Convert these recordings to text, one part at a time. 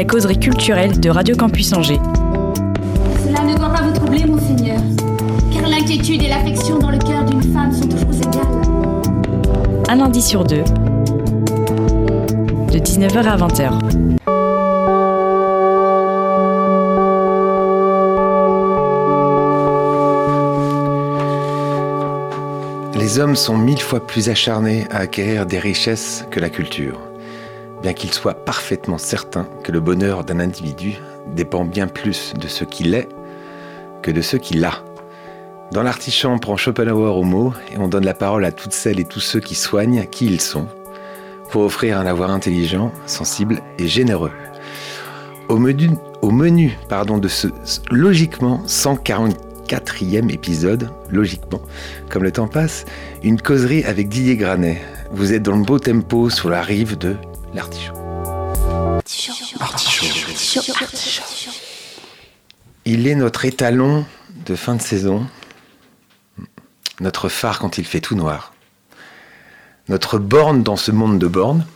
La causerie culturelle de Radio Campus Angers. Cela ne doit pas vous troubler, monseigneur, car l'inquiétude et l'affection dans le cœur d'une femme sont toujours égales. Un lundi sur deux, de 19h à 20h. Les hommes sont mille fois plus acharnés à acquérir des richesses que la culture, bien qu'ils soient parfaitement certains que le bonheur d'un individu dépend bien plus de ce qu'il est que de ce qu'il a. Dans l'artichaut, on prend Schopenhauer au mot et on donne la parole à toutes celles et tous ceux qui soignent qui ils sont, pour offrir un avoir intelligent, sensible et généreux. Au menu, au menu pardon, de ce logiquement 144e épisode, logiquement, comme le temps passe, une causerie avec Didier Granet. Vous êtes dans le beau tempo sur la rive de l'artichaut. Il est notre étalon de fin de saison, notre phare quand il fait tout noir, notre borne dans ce monde de bornes,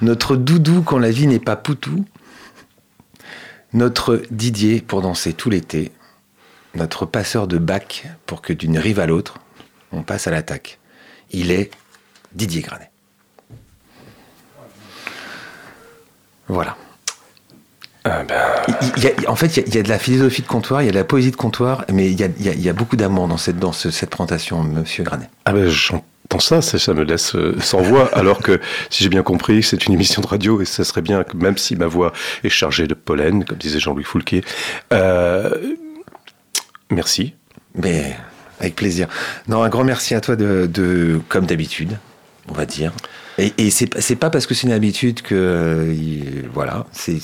notre doudou quand la vie n'est pas poutou, notre Didier pour danser tout l'été, notre passeur de bac pour que d'une rive à l'autre, on passe à l'attaque. Il est Didier Granet. Voilà. Ah ben, Il y a- en fait, il y, a- il y a de la philosophie de comptoir, il y a de la poésie de comptoir, mais il y a, il y beaucoup d'amour dans cette, dans ce- cette présentation, monsieur Granet. ah ben, j'entends ça, ça, ça me laisse euh, sans voix, alors que si j'ai bien compris, c'est une émission de radio et ça serait bien que même si ma voix est chargée de pollen, comme disait Jean-Louis Foulquier, euh, merci. Mais avec plaisir. Non, un grand merci à toi de, de comme d'habitude, on va dire. Et, et c'est pas- parce que c'est une habitude que euh, il- voilà, c'est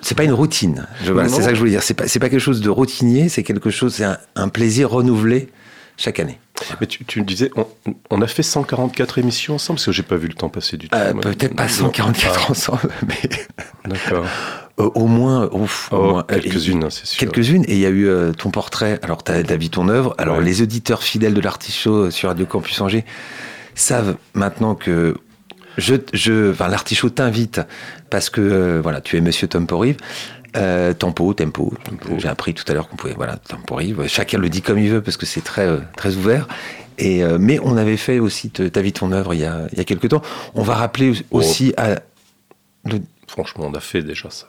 c'est pas une routine. Voilà, c'est ça que je voulais dire. C'est pas c'est pas quelque chose de routinier, c'est quelque chose, c'est un, un plaisir renouvelé chaque année. Mais tu, tu me disais, on, on a fait 144 émissions ensemble, parce que j'ai pas vu le temps passer du tout. Euh. Peut-être pas Non. 144 Ah, ensemble, mais D'accord. euh, au moins, ouf, Oh, moins, euh, quelques-unes, hein, c'est sûr. Quelques-unes, et il y a eu euh, ton portrait. Alors, tu as, vu ton œuvre. Alors, Ouais. les auditeurs fidèles de l'artichaut sur Radio Campus Angers savent maintenant que je, je, enfin, l'artichaut t'invite parce que euh, voilà, tu es Monsieur Temporive. Euh, tempo, tempo. J'ai appris tout à l'heure qu'on pouvait, voilà, Temporive. Chacun le dit comme il veut parce que c'est très, euh, très ouvert. Et, euh, mais on avait fait aussi te- ta vie, ton œuvre il y a, il y a quelques temps. On va rappeler Oh. aussi à. le- Franchement, on a fait déjà ça.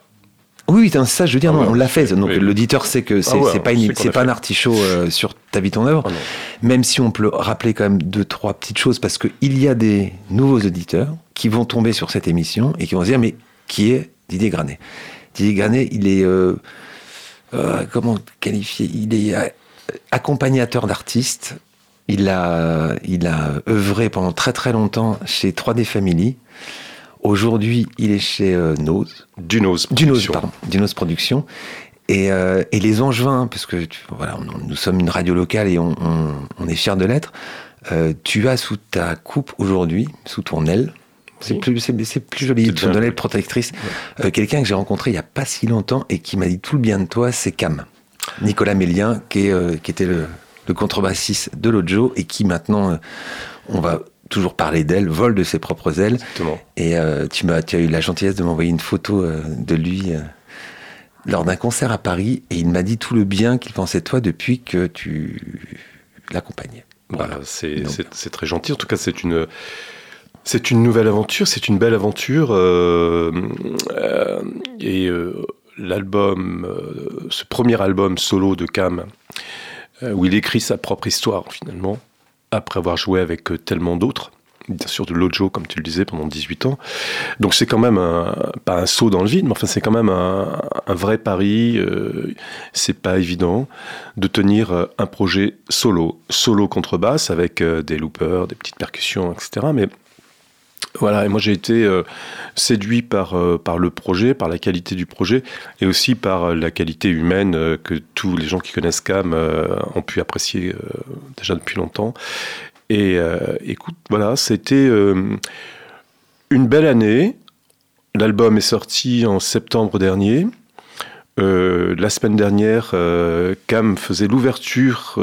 Oui, ça, je veux dire, Ah non, ouais, on l'a fait. Donc oui. l'auditeur sait que c'est Ah ouais, pas, une- c'est pas un artichaut euh, sur ta vie, ton œuvre. Non. Même si on peut rappeler quand même deux, trois petites choses, parce qu'il y a des nouveaux auditeurs qui vont tomber sur cette émission et qui vont se dire, mais qui est Didier Granet Didier Granet, il est, euh, euh, comment qualifier? Il est euh, accompagnateur d'artistes. Il a, il a œuvré pendant très très longtemps chez 3D Family. Aujourd'hui, il est chez euh, Nose. Dunos. Dunos, Productions. pardon, Dunos Productions. Et, euh, et les Angevins, parce que tu- voilà, on- nous sommes une radio locale et on, on- on est fiers de l'être. euh, tu as sous ta coupe aujourd'hui, sous ton aile, c'est Oui. plus, c'est, c'est plus joli, ton bien. aile protectrice, euh, quelqu'un que j'ai rencontré il n'y a pas si longtemps et qui m'a dit tout le bien de toi, c'est Cam. Nicolas Mélien, qui, est, euh, qui était le, le contrebassiste de Lojo et qui maintenant, euh, on va toujours parler d'elle, vole de ses propres ailes. Exactement. Et euh, tu, m'as, tu as eu la gentillesse de m'envoyer une photo euh, de lui euh, lors d'un concert à Paris et il m'a dit tout le bien qu'il pensait de toi depuis que tu l'accompagnais. Voilà, c'est Donc. c'est- très gentil. En tout cas, c'est une, c'est une nouvelle aventure, c'est une belle aventure. et l'album, ce premier album solo de Cam, où il écrit sa propre histoire finalement, après avoir joué avec euh, tellement d'autres. Bien sûr, de Lojo, comme tu le disais, pendant 18 ans. Donc, c'est quand même un, pas un saut dans le vide, mais enfin, c'est quand même un, vrai pari. euh, c'est pas évident de tenir euh, un projet solo, solo contrebasse avec des loopers, des petites percussions, etc. Mais Voilà, et moi j'ai été euh, séduit par, euh, par le projet, par la qualité du projet, et aussi par euh, la qualité humaine que tous les gens qui connaissent Cam ont pu apprécier déjà depuis longtemps. Et écoute, voilà, c'était une belle année. L'album est sorti en septembre dernier. La semaine dernière, Cam faisait l'ouverture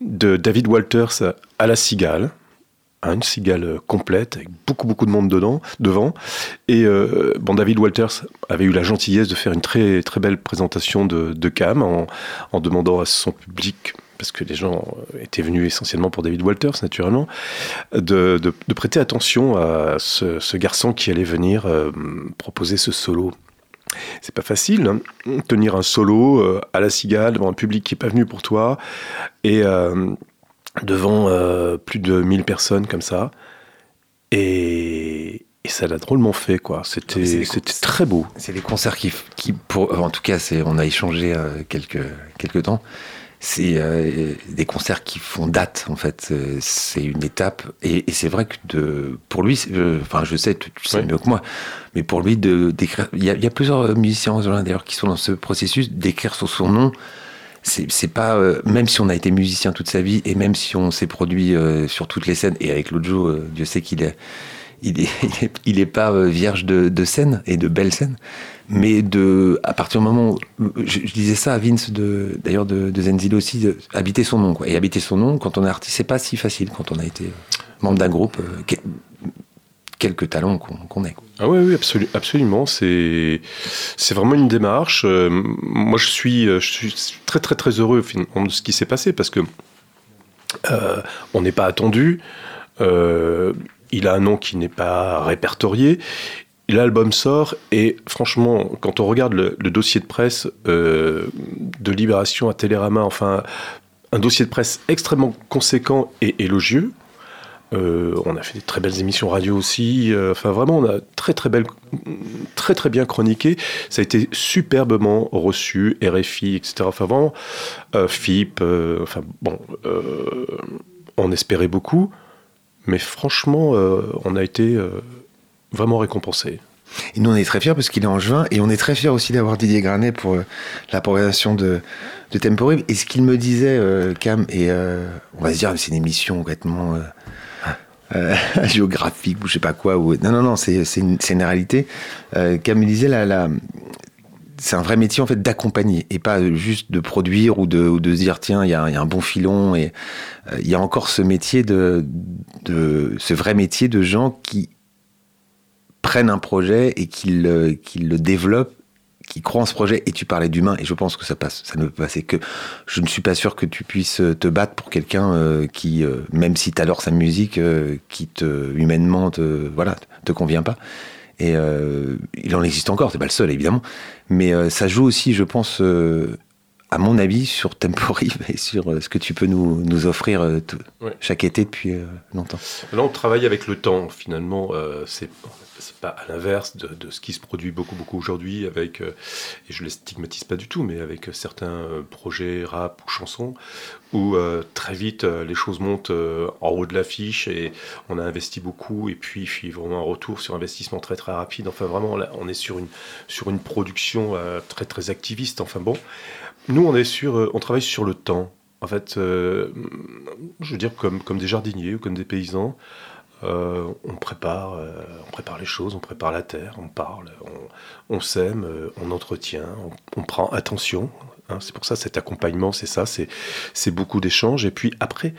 de David Walters à la Cigale. Une cigale complète, avec beaucoup beaucoup de monde dedans, devant. Et euh, bon, David Walters avait eu la gentillesse de faire une très très belle présentation de, Cam en, demandant à son public, parce que les gens étaient venus essentiellement pour David Walters naturellement, de, prêter attention à ce, garçon qui allait venir euh, proposer ce solo. C'est pas facile, hein, tenir un solo euh, à la cigale devant un public qui est pas venu pour toi et devant euh, plus de 1000 personnes comme ça. Et, et ça l'a drôlement fait, quoi. C'était des très beau. C'est les concerts qui, qui pour, en tout cas, on a échangé euh, quelques, quelques temps. C'est euh, des concerts qui font date, en fait. Euh, C'est une étape. Et, et c'est vrai que de, pour lui, euh, enfin, je sais, tu, tu sais mieux que moi, mais pour lui, d'écrire. Il y, a, il y a plusieurs musiciens d'ailleurs, qui sont dans ce processus d'écrire sur son nom. C'est, pas. euh, même si on a été musicien toute sa vie, et même si on s'est produit euh, sur toutes les scènes, et avec Lojo, euh, Dieu sait qu'il est il est, il est, pas euh, vierge de, de scènes et de belles scènes, mais de, à partir du moment où, je, je disais ça à Vince de, d'ailleurs de, de aussi, habiter son nom, quoi. Et habiter son nom, quand on est artiste, c'est pas si facile quand on a été euh, membre d'un groupe, euh, quelques talents qu'on, ait. Ah oui, oui, absolu- absolument. C'est vraiment une démarche. Euh, moi, je suis, euh, je suis très, très, très heureux de ce qui s'est passé parce que euh, on n'est pas attendu. Il a un nom qui n'est pas répertorié. L'album sort et franchement, quand on regarde le, le dossier de presse de Libération à Télérama, enfin un dossier de presse extrêmement conséquent et élogieux. Euh, on a fait des très belles émissions radio aussi. Euh, enfin, vraiment, on a très très belle, très très bien chroniqué. Ça a été superbement reçu, RFI, etc. Enfin, vraiment, euh, FIP. enfin, bon, on espérait beaucoup, mais franchement, on a été vraiment récompensé. Et nous, on est très fiers parce qu'il est en juin et on est très fiers aussi d'avoir Didier Granet pour la programmation de, de Temporib. Et ce qu'il me disait, Cam, et on va se dire, c'est une émission complètement euh, géographique ou je sais pas quoi. Ou... Non, non, non, c'est une, une réalité. Euh, Cam me disait, la, la, c'est un vrai métier en fait d'accompagner et pas juste de produire ou de, ou de se dire tiens il y, a un- bon filon et euh, il y a encore ce métier de, de ce vrai métier de gens qui prennent un projet et qu'ils le, qu'ils le développent, qui croient en ce projet. Et tu parlais d'humain, et je pense que ça passe. Ça ne peut passer que. Je ne suis pas sûr que tu puisses te battre pour quelqu'un euh, qui, euh, même si tu adores sa musique, euh, qui te humainement te voilà te convient pas. Et euh, il en existe encore. C'est pas le seul évidemment, mais euh, ça joue aussi, je pense. À mon avis, sur Temporib et sur euh, ce que tu peux nous, nous offrir euh, tout- Ouais. chaque été depuis euh, longtemps. Là, on travaille avec le temps, finalement. Euh, c'est pas à l'inverse de, de ce qui se produit beaucoup, beaucoup aujourd'hui, avec, euh, et je ne les stigmatise pas du tout, mais avec certains projets rap ou chansons, où très vite les choses montent en haut de l'affiche et on a investi beaucoup, et puis, puis vraiment un retour sur investissement très, très rapide. Enfin, vraiment, là, on est sur une, sur une production très, très activiste. Enfin, bon. Nous, on est sur, euh, on travaille sur le temps. En fait, euh, je veux dire, comme, comme des jardiniers ou comme des paysans, euh, on, prépare, euh, on prépare les choses, on prépare la terre, on parle, on, on sème, on entretient, on, on prend attention. hein. c'est pour ça cet accompagnement, c'est ça, c'est beaucoup d'échanges. Et puis après,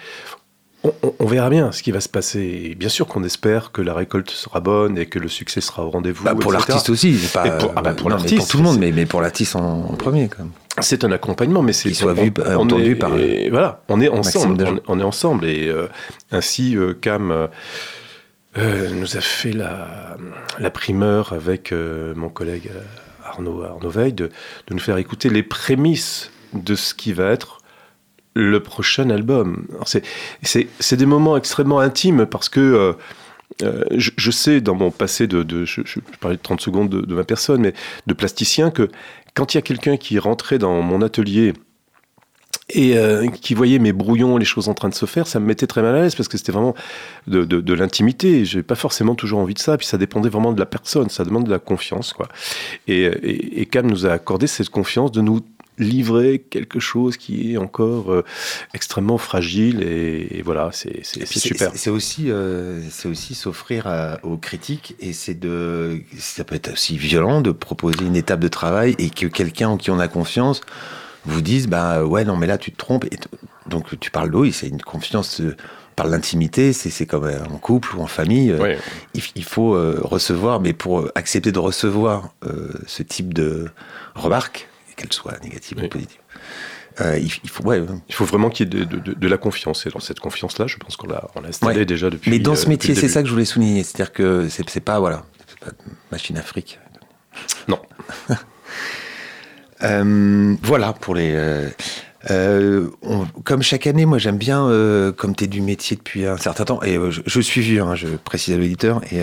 on, verra bien ce qui va se passer. Et bien sûr qu'on espère que la récolte sera bonne et que le succès sera au rendez-vous. Bah, pour l'artiste aussi, pas, Et pour- ah bah, pour non, mais l'artiste, pour tout le monde, mais, mais pour l'artiste en, en premier quand même. C'est un accompagnement, mais c'est soit on- vu, euh, entendu est- par- et voilà, on est ensemble, on, on est ensemble et euh, ainsi euh, Cam euh, euh, nous a fait la, la primeur avec euh, mon collègue Arnaud Arnaud Veil de, de nous faire écouter les prémices de ce qui va être le prochain album. Alors, C'est c'est c'est des moments extrêmement intimes parce que euh, euh, je, sais dans mon passé de, je, parlais de 30 secondes de, ma personne, mais de plasticien, que quand il y a quelqu'un qui rentré dans mon atelier et euh, qui voyait mes brouillons, les choses en train de se faire, ça me mettait très mal à l'aise parce que c'était vraiment de, de, de l'intimité. Pas forcément toujours envie de ça. Puis ça dépendait vraiment de la personne. Ça demande de la confiance, quoi. Et, et Cam nous a accordé cette confiance de nous livrer quelque chose qui est encore euh, extrêmement fragile et, et voilà c'est super C'est aussi, euh, c'est aussi s'offrir aux critiques et c'est de, ça peut être aussi violent de proposer une étape de travail et que quelqu'un en qui on a confiance vous dise, bah ouais non mais là tu te trompes. Et donc tu parles d'eau, c'est une confiance euh, par l'intimité, c'est c'est comme en couple ou en famille. euh, il, il faut euh, recevoir, mais pour accepter de recevoir euh, ce type de remarques, qu'elles soient négatives Oui. ou positives, euh, il, il faut ouais. il faut vraiment qu'il y ait de, de- de- de la confiance et dans cette confiance là je pense qu'on l'a on l'a installé Ouais. déjà depuis Mais dans euh, ce métier, c'est ça que je voulais souligner, c'est-à-dire que c'est pas voilà, pas machine à fric. non Euh, voilà pour les. Euh, on- comme chaque année, moi j'aime bien, euh, comme tu es du métier depuis un certain temps, et euh, je, je suis vieux, hein, je précise à l'auditeur, et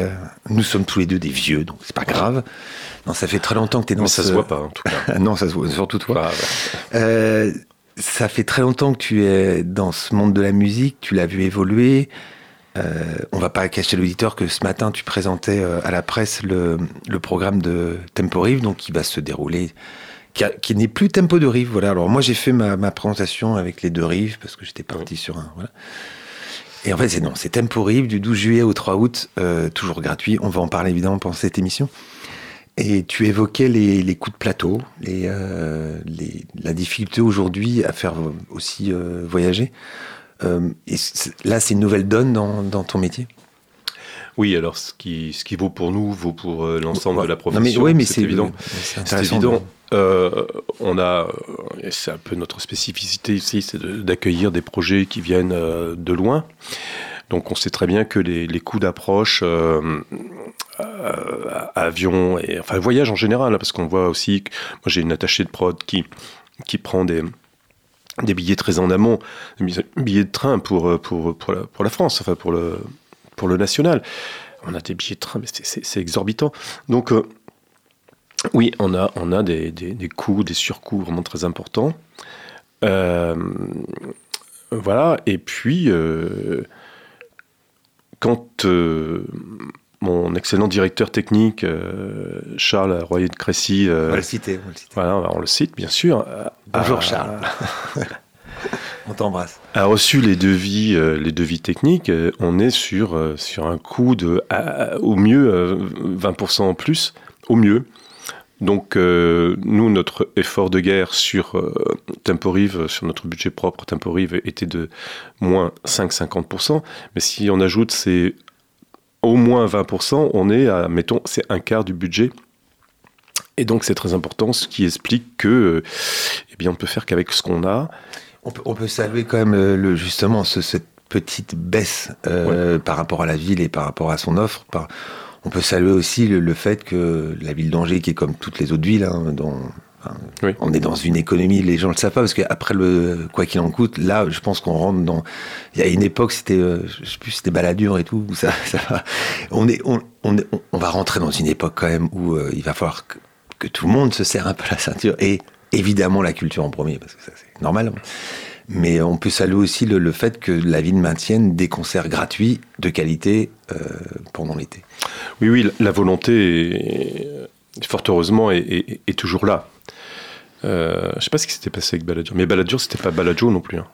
nous sommes tous les deux des vieux, donc c'est pas grave. Non, ça fait très longtemps que tu es dans mais ça ce- se voit pas en tout cas non, ça se voit, surtout toi. Ça fait très longtemps que tu es dans ce monde de la musique, tu l'as vu évoluer. On va pas cacher à l'auditeur que ce matin tu présentais à la presse le, le programme de Tempo Rive, donc qui va se dérouler, qui, n'est plus Tempo de Rive. Voilà. Alors moi j'ai fait ma, ma présentation avec les deux rives parce que j'étais parti sur un. Voilà. Et en fait c'est non, c'est Tempo Rive du 12 juillet au 3 août, euh, toujours gratuit. On va en parler évidemment pendant cette émission. Et tu évoquais les, les coups de plateau, les, euh, les- la difficulté aujourd'hui à faire aussi euh, voyager. Et là, c'est une nouvelle donne dans, dans ton métier? Oui alors ce qui ce qui vaut pour nous vaut pour euh, l'ensemble de la Non, profession mais, ouais, mais c'est évident C'est évident. Euh, on a, et c'est un peu notre spécificité ici, c'est d'accueillir des projets qui viennent euh, de loin. Donc on sait très bien que les, coûts d'approche, euh, avion et enfin voyage en général, hein, parce qu'on voit aussi que moi j'ai une attachée de prod qui qui prend des billets très en amont, des billets de train pour pour pour la, France, enfin pour le pour le national. On a des billets de train, mais c'est- c'est exorbitant. Donc oui, on a, on a des, des, des coûts, des surcoûts vraiment très importants. Euh, voilà, et puis, euh, quand euh, mon excellent directeur technique, Charles Royer de Crécy, On va le citer. on va le citer. voilà, on le cite bien sûr, Bonjour a- Charles. On t'embrasse. a reçu les devis, les devis techniques, on est sur, sur un coût de, à- au mieux, euh, 20% en plus, au mieux. Donc, euh, nous, notre effort de guerre sur euh, Temporive, sur notre budget propre, Temporive était de moins 5,50%. Mais si on ajoute ces au moins 20%, on est à, mettons, c'est un quart du budget. Et donc, c'est très important, ce qui explique que, euh, eh bien, on peut faire qu'avec ce qu'on a. On peut, on peut saluer quand même euh, le, justement ce- cette petite baisse euh, par rapport à la ville et par rapport à son offre. Par- on peut saluer aussi le, le fait que la ville d'Angers, qui est comme toutes les autres villes, hein, dont, enfin, Oui. on est dans une économie, les gens ne le savent pas, parce qu'après le quoi qu'il en coûte, là, je pense qu'on rentre dans. Il y a une époque, c'était, euh, je sais plus, c'était baladure et tout. où Ça, ça va. On est, on, on, est- on va rentrer dans une époque quand même où euh, il va falloir que, que tout le monde se serre un peu la ceinture et évidemment la culture en premier, parce que ça c'est normal. Mais on peut saluer aussi le, le fait que la ville maintienne des concerts gratuits de qualité euh, pendant l'été. Oui, oui, la volonté, est- fort heureusement, est, est- est toujours là. Euh, je sais pas ce qui s'était passé avec Baladio, mais Baladio, c'était pas Baladio non plus. Hein.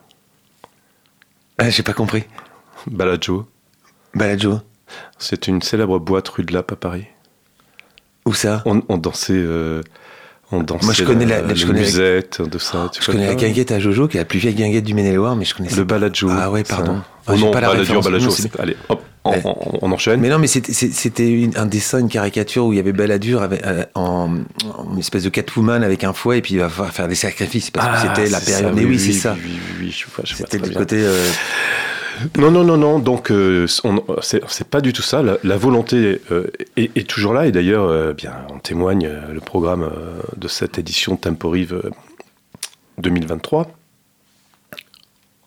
Ah, j'ai pas compris. Baladio, Balajo, c'est une célèbre boîte rue de Lappe à Paris. où ça? On, on dansait, euh, on dansait. Moi, je connais la- la, je connais la- musette de ça. tu Je connais la pas guinguette à Jojo, qui est la plus vieille guinguette du Maine-et-Loire, mais je connais Le Baladio. Ah ouais, ça. pardon. Oh non, pas la Baladio. Baladio. Non, Allez, hop, on, Ouais. on- on enchaîne. Mais non, mais c'était- un dessin, une caricature où il y avait Balladur avec, euh, en, en une espèce de Catwoman avec un fouet et puis il va faire des sacrifices parce que Ah, c'était la période. Mais oui, c'est oui, ça. Oui, oui, oui, C'était du côté. euh, Non, non, non, non. Donc, euh, c'est pas du tout ça. La, volonté euh, est, toujours là. Et d'ailleurs, euh, bien, on témoigne euh, le programme de cette édition Temporive euh, 2023.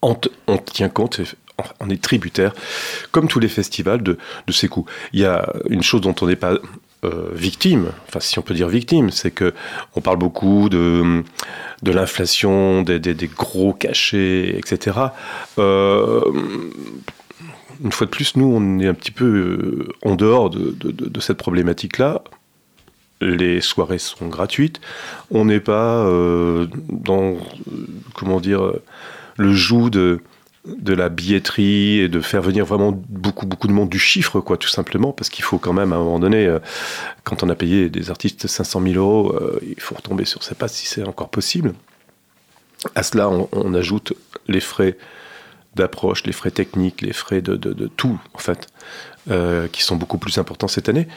On, on tient compte, on est tributaire, comme tous les festivals, de ces coûts. Il y a une chose dont on n'est pas euh, victime, enfin si on peut dire victime, c'est que on parle beaucoup de, de l'inflation, des, des- gros cachets, etc. Euh, une fois de plus, nous, on est un petit peu euh, en dehors de, de- cette problématique-là. Les soirées sont gratuites. On n'est pas dans, comment dire, le joug de, de la billetterie et de faire venir vraiment beaucoup, beaucoup de monde du chiffre, quoi, tout simplement, parce qu'il faut quand même, à un moment donné, euh, quand on a payé des artistes 500 000 euros, euh, il faut retomber sur ses pattes si c'est encore possible. À cela, on, ajoute les frais d'approche, les frais techniques, les frais de, de- de tout, en fait, euh, qui sont beaucoup plus importants cette année.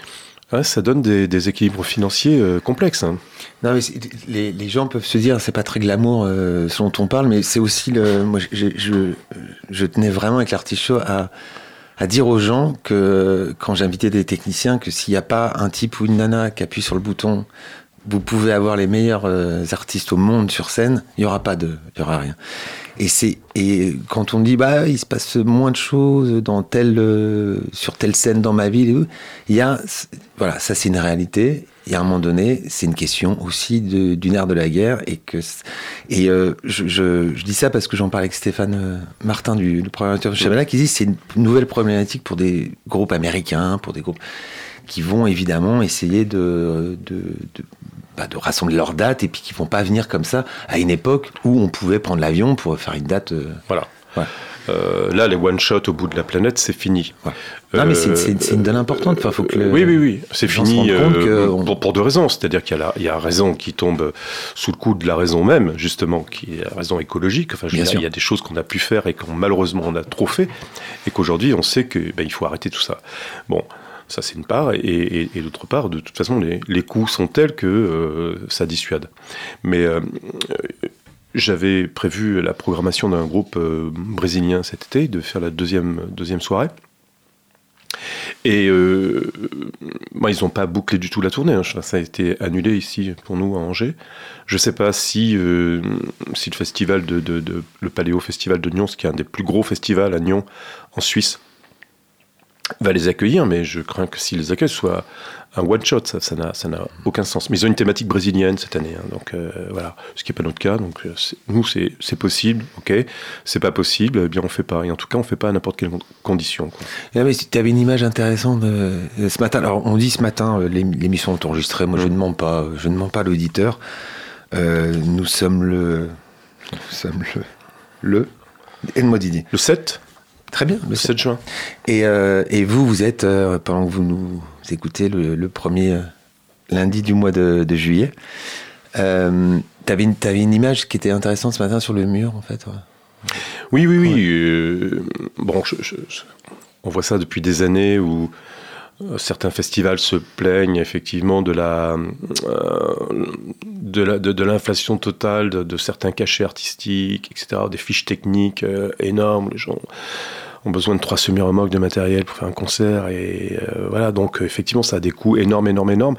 Ça donne des, équilibres financiers euh, complexes. hein. Non, les, gens peuvent se dire, c'est pas très glamour euh, ce dont on parle, mais c'est aussi le. Moi, je, tenais vraiment avec l'artichaut à dire aux gens que quand j'invitais des techniciens, que s'il n'y a pas un type ou une nana qui appuie sur le bouton, vous pouvez avoir les meilleurs euh, artistes au monde sur scène, il y aura pas de, il y aura rien. Et c'est et quand on dit bah il se passe moins de choses dans telle euh, sur telle scène dans ma ville, il y a voilà ça c'est une réalité. Y a un moment donné, c'est une question aussi de- du nerf de la guerre et que et euh, je, dis ça parce que j'en parlais avec Stéphane Martin du le programmateur de Chabala qui dit c'est une nouvelle problématique pour des groupes américains, pour des groupes qui vont évidemment essayer de, de, de, bah, de rassembler leurs dates et puis qui vont pas venir comme ça à une époque où on pouvait prendre l'avion pour faire une date. euh, Voilà. Ouais. Euh, là, les one-shots au bout de la planète, c'est fini. Ouais. Non, mais c'est- une donne importante. Enfin, faut que le- oui, oui, oui. C'est fini euh, on- pour, pour deux raisons. C'est-à-dire qu'il y, y a raison qui tombe sous le coup de la raison même, justement, qui est la raison écologique. Enfin, je dire, il y a des choses qu'on a pu faire et qu'on malheureusement on a trop fait, et qu'aujourd'hui on sait que ben, il faut arrêter tout ça. Bon. Ça, c'est une part. Et, d'autre part, de toute façon, les, les coûts sont tels que euh, ça dissuade. Mais euh, j'avais prévu la programmation d'un groupe euh, brésilien cet été, de faire la deuxième, deuxième soirée. Et ils n'ont pas bouclé du tout la tournée. hein. Ça a été annulé ici pour nous à Angers. Je ne sais pas si, si le festival de, le Paléo Festival de Nyon, qui est un des plus gros festivals à Nyon en Suisse, va les accueillir, mais je crains que s'ils les accueillent, ce soit un one shot. Ça, ça n'a, aucun sens. Mais ils ont une thématique brésilienne cette année, hein. donc euh, voilà, ce qui n'est pas notre cas. Donc euh, nous, c'est, possible, ok. C'est pas possible, eh bien on fait pas. Et en tout cas, on fait pas à n'importe quelle con- condition. mais tu avais une image intéressante euh, ce matin. Alors, on dit ce matin, euh, l'ém- l'émission est enregistrée. Moi, je ne mens pas. Je ne mens pas à l'auditeur. Nous sommes le. Nous sommes le. Le. Aide-moi, Didier. Le 7, Très bien. le 7 juin. Et, euh, et vous, vous êtes, euh, pendant que vous nous écoutez, le, le premier euh, lundi du mois de, de juillet. Euh, T'avais une, t'avais une image qui était intéressante ce matin sur le mur, en fait. ouais. Oui, oui, oui. bon, je- je- je- on voit ça depuis des années où certains festivals se plaignent effectivement de euh, de la- de- de l'inflation totale de, certains cachets artistiques, etc. Des fiches techniques euh, énormes. Les ont besoin de trois semi-remorques de matériel pour faire un concert et euh, voilà. Donc euh, effectivement, ça a des coûts énormes, énormes, énormes.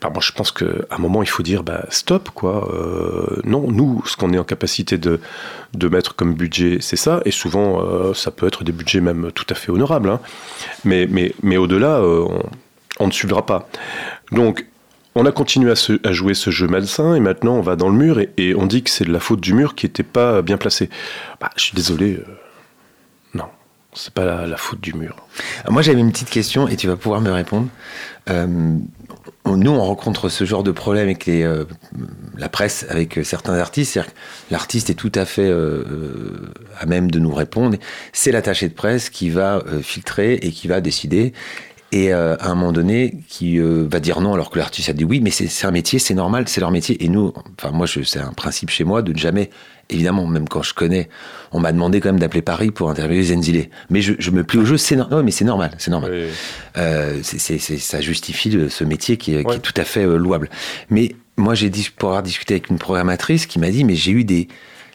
Bah, je pense qu'à un moment, il faut dire bah, stop, quoi. Euh, non, nous, ce qu'on est en capacité de, de mettre comme budget, c'est ça. Et souvent, ça peut être des budgets même tout à fait honorables. hein. Mais, mais, mais au-delà, on, ne suivra pas. Donc, on a continué à, jouer ce jeu malsain et maintenant on va dans le mur et, et on dit que c'est de la faute du mur qui n'était pas bien placé. Bah, je suis désolé. C'est pas la, faute du mur. Alors, Moi, j'avais une petite question et tu vas pouvoir me répondre. Euh, nous, on rencontre ce genre de problème avec euh, la presse, avec euh, certains artistes. C'est-à-dire que l'artiste est tout à fait à même de nous répondre. C'est l'attaché de presse qui va filtrer et qui va décider. Et à un moment donné, qui va dire non alors que l'artiste a dit oui, mais c'est un métier, c'est normal, c'est leur métier. Et nous, enfin moi, c'est un principe chez moi de ne jamais, évidemment, même quand je connais, on m'a demandé quand même d'appeler Paris pour interviewer Zenzile. Mais je, je me plie au jeu, c'est normal, mais c'est normal, c'est normal. Oui. Euh, ça justifie le- ce métier qui est, qui Ouais. est tout à fait euh, louable. Mais moi, j'ai dit pour avoir discuté avec une programmatrice qui m'a dit, mais j'ai eu des,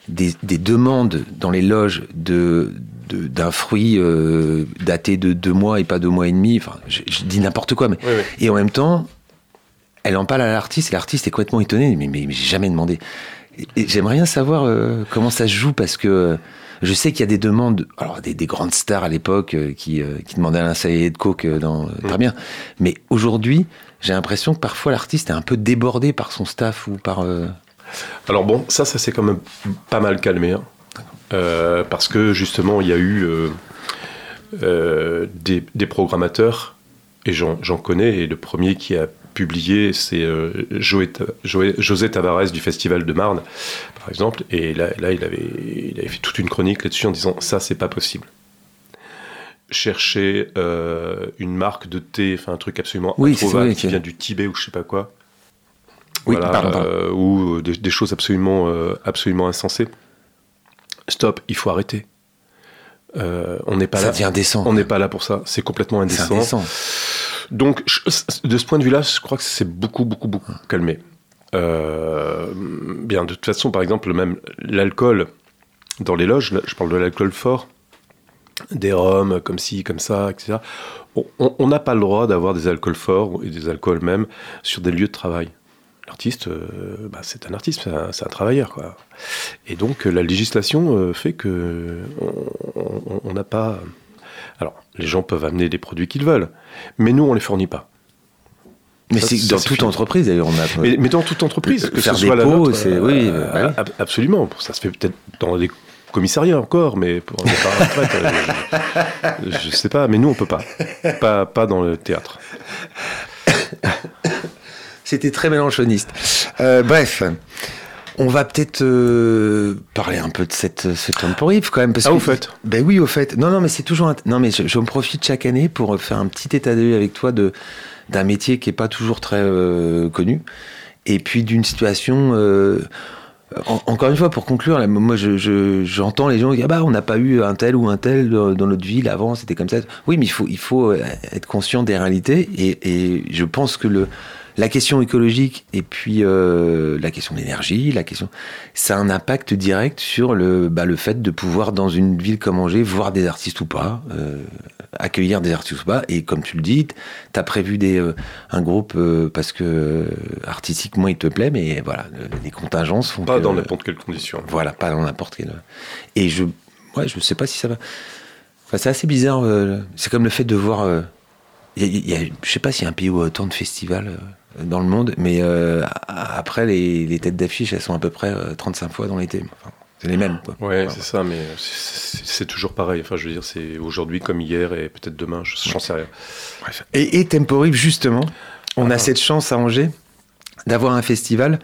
des, des demandes dans les loges de de- d'un fruit euh, daté de deux mois et pas deux mois et demi. Enfin, je, je dis n'importe quoi, mais Oui, oui. et en même temps, elle en parle à l'artiste et l'artiste est complètement étonné. Mais, mais, mais j'ai jamais demandé. J'aimerais bien savoir euh, comment ça se joue parce que Je sais qu'il y a des demandes, alors des, des grandes stars à l'époque euh, qui, euh, qui demandaient un saillet de coke euh, dans. euh, Très bien. Mais aujourd'hui, j'ai l'impression que parfois l'artiste est un peu débordé par son staff ou par. euh, Alors bon, ça, ça s'est quand même pas mal calmé. hein. Euh, parce que justement, il y a eu euh, euh, des, des programmateurs, et j'en connais, et le premier qui a publié, c'est euh, José Tavares du Festival de Marne, par exemple, et là, là il, avait, il avait fait toute une chronique là-dessus en disant ça, c'est pas possible. Chercher euh, une marque de thé, enfin un truc absolument Oui, c'est introuvable vrai qui vient du Tibet ou je sais pas quoi. Oui, Voilà, pardon, pardon. euh, ou euh, des, des choses absolument, euh, absolument insensées. Stop, il faut arrêter. On n'est pas ça là. devient décent. On n'est pas là pour ça. C'est complètement C'est indécent. Donc, je- de ce point de vue-là, je crois que c'est beaucoup, beaucoup, beaucoup calmé. Euh, bien, de toute façon, par exemple, même l'alcool dans les loges, je parle de l'alcool fort, des rhums comme ci, comme ça, etc. On- n'a pas le droit d'avoir des alcools forts et des alcools même sur des lieux de travail. L'artiste, euh, bah, c'est un artiste, c'est un, travailleur, quoi. Et donc, la législation euh, fait que on n'a pas. Les gens peuvent amener des produits qu'ils veulent, mais nous, on les fournit pas. Mais c'est dans toute fini. entreprise d'ailleurs. On a. Mais, mais dans toute entreprise, que Faire ce des soit la pots, nôtre, euh, oui, euh, bah oui. ab- absolument. Ça se fait peut-être dans des commissariats encore, mais pour un départ à retraite, euh, je, je sais pas. Mais nous, on peut pas. Pas, pas dans le théâtre. C'était très mélanchoniste. Euh, bref, on va peut-être euh, parler un peu de cette, ce temporif quand même. Parce Ah, que, au fait. Ben oui, au fait. Non, non, mais c'est toujours. Non, mais je, je me profite chaque année pour faire un petit état vue avec toi de d'un métier qui est pas toujours très euh, connu, et puis d'une situation. euh, en- encore une fois, pour conclure, là, moi, je, je- j'entends les gens dire, ah bah, on n'a pas eu un tel ou un tel dans dans notre ville avant, c'était comme ça. Oui, mais il faut, il faut euh, être conscient des réalités, et, et je pense que le, la question écologique et puis euh, la question de l'énergie, la question, ça a un impact direct sur le, bah, le fait de pouvoir dans une ville comme Angers voir des artistes ou pas, euh, accueillir des artistes ou pas. Et comme tu le dis, tu as prévu des, euh, un groupe parce que artistiquement il te plaît, mais voilà, le- les contingences font Pas que- dans n'importe quelle condition. Voilà, pas dans n'importe quel. Et je, ouais, je sais pas si ça va. Enfin, c'est assez bizarre. c'est comme le fait de voir. il y a- il y a- je sais pas s'il y a un pays où autant de festivals dans le monde, mais euh, après les, les têtes d'affiche, elles sont à peu près euh, 35 fois dans l'été. Enfin, c'est les mêmes. Quoi. Ouais, c'est ça, mais c'est toujours pareil. Enfin, je veux dire, c'est aujourd'hui comme hier et peut-être demain, je j'en sais rien. Bref. Et, et Temporib, justement, on a Ah. cette chance à Angers d'avoir un festival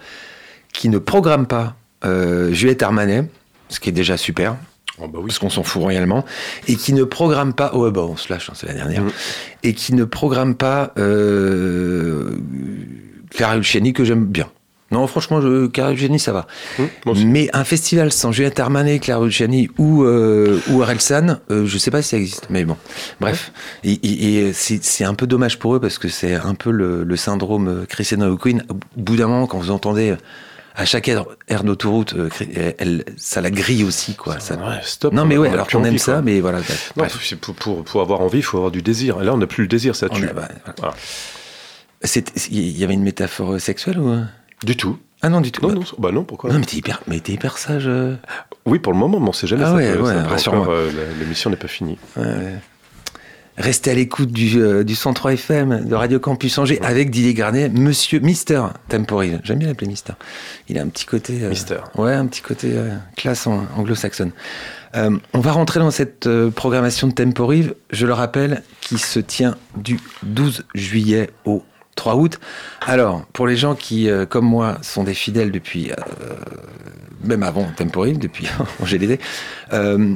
qui ne programme pas euh, Juliette Armanet, ce qui est déjà super. Oh, bah oui. parce qu'on s'en fout royalement, et qui ne programme pas, oh bah on se lâche, hein, c'est la dernière, Mm. et qui ne programme pas euh, Clara Luciani, que j'aime bien. Non, franchement, je, Clara Luciani, ça va. Aussi. Mais un festival sans Juliette Armanet, Clara Luciani ou, euh, ou Orelsan, euh, je sais pas si ça existe, mais bon. Bref, et, et- et c'est un peu dommage pour eux parce que c'est un peu le, le syndrome Christina O'Quinn. Au bout d'un moment, quand vous entendez à chaque aire, aire d'autoroute, euh, elle, ça la grille aussi, quoi. Ça- Ouais, stop. non, mais ouais, alors qu'on aime envie, ça, quoi. mais voilà. Non, pour, pour, pour avoir envie, il faut avoir du désir. Et là, on n'a plus le désir, ça tue. est- bah, Voilà. Il y avait une métaphore euh, sexuelle ou euh? Du tout. Ah non, du tout. Non, bah, non, bah non, pourquoi non, mais t'es hyper, mais t'es hyper sage. euh. Oui, pour le moment, mais on sait jamais. Ah ça ouais, peut- ouais, euh, L'émission n'est pas finie. Ouais. Restez à l'écoute du, euh, du 103 FM de Radio Campus Angers avec Didier Garnet, Monsieur Mister Temporil. J'aime bien l'appeler Mister. Il a un petit côté. euh, Mister. Ouais, un petit côté euh, classe anglo-saxonne. Euh, on va rentrer dans cette euh, programmation de Temporil, je le rappelle, qui se tient du 12 juillet au 3 août. Alors, pour les gens qui, euh, comme moi, sont des fidèles depuis, euh, même avant Temporil, depuis Angers l'été, euh,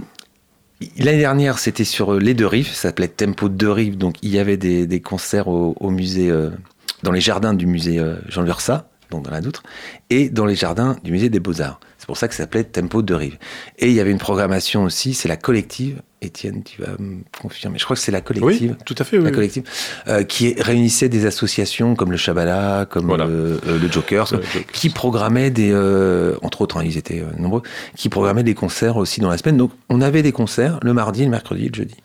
L'année dernière, c'était sur euh, les deux rives, ça s'appelait Tempo deux rives, donc il y avait des, concerts au, au musée, euh, dans les jardins du musée euh, Jean Lursa, donc dans la Doutre, et dans les jardins du musée des Beaux-Arts. C'est pour ça que ça s'appelait Tempo deux rives. Et il y avait une programmation aussi, c'est la collective, Étienne, tu vas me confirmer, je crois que c'est la collective. Oui, tout à fait. Oui, La collective, euh, qui réunissait des associations comme le Chabala, comme Voilà. euh, euh, le Jokers, Jokers. qui programmaient des, euh, entre autres, hein, ils étaient nombreux, qui programmaient des concerts aussi dans la semaine. Donc, on avait des concerts le mardi, le mercredi, le jeudi.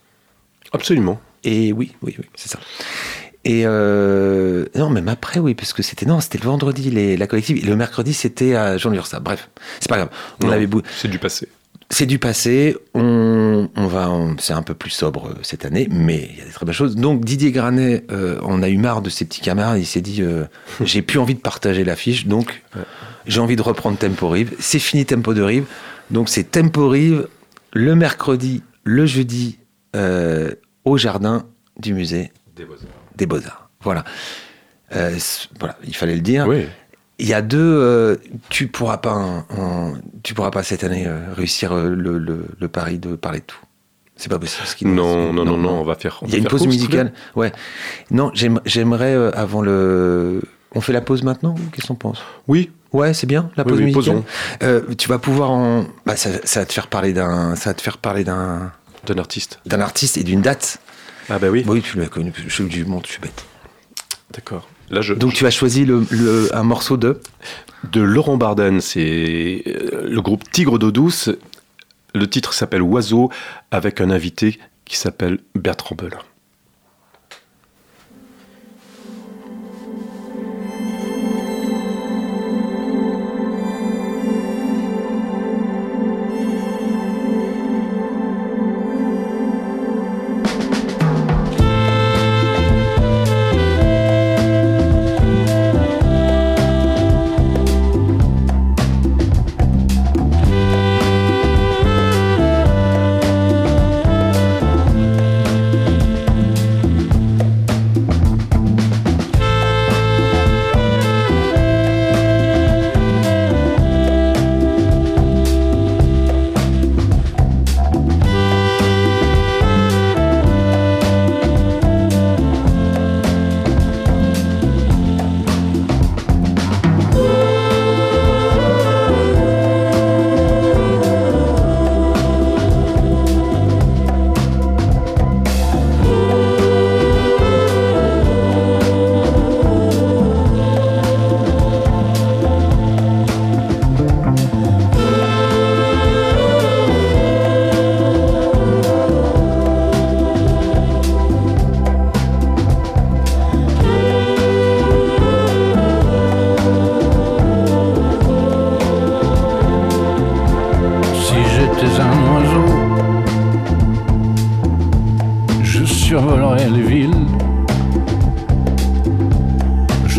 Absolument. Et oui, oui, oui, c'est ça. Et euh, non, même après, oui, parce que c'était non, c'était le vendredi les, la collective. Et le mercredi, c'était à Jean Lursa. Bref, c'est pas grave. On Non, avait bou- C'est du passé. c'est du passé. On, on va, on- c'est un peu plus sobre euh, cette année, mais il y a des très belles choses. Donc Didier Granet, euh, on a eu marre de ses petits camarades. Il s'est dit, euh, j'ai plus envie de partager l'affiche, donc j'ai envie de reprendre Tempo Rive. C'est fini Tempo de Rive. Donc c'est Tempo Rive le mercredi, le jeudi, euh, au jardin du musée des Beaux-Arts. Voilà. Euh, voilà, il fallait le dire. Oui. Il y a deux. euh, tu pourras pas, tu pourras pas cette année euh, réussir le, le- le pari de parler de tout. C'est pas possible. Non, non, non, non, on va faire. on Il y a une pause musicale. Ouais. Non, j'aime- j'aimerais avant le. On fait la pause maintenant Qu'est-ce qu'on pense? Oui, Ouais, c'est bien la Oui, pause oui, musicale. tu vas pouvoir en. Bah, ça, ça va te faire parler d'un. Ça va te faire parler d'un d'un artiste. d'un artiste et d'une date. Ah bah oui. Oui, tu l'as connu. Je suis du monde, je suis bête. D'accord. Là, je, Donc tu as choisi le, le- un morceau de? de Laurent Barden, c'est euh, le groupe Tigre d'eau douce. Le titre s'appelle Oiseau, avec un invité qui s'appelle Bertrand Belin.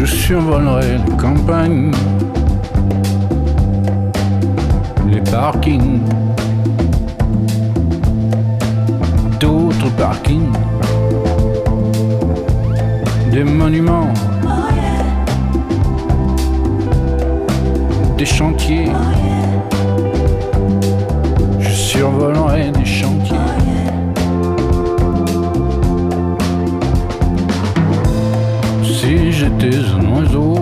Je survolerais les campagnes, les parkings, d'autres parkings, des monuments, des chantiers. Je survolerai des chantiers. Si j'étais un oiseau,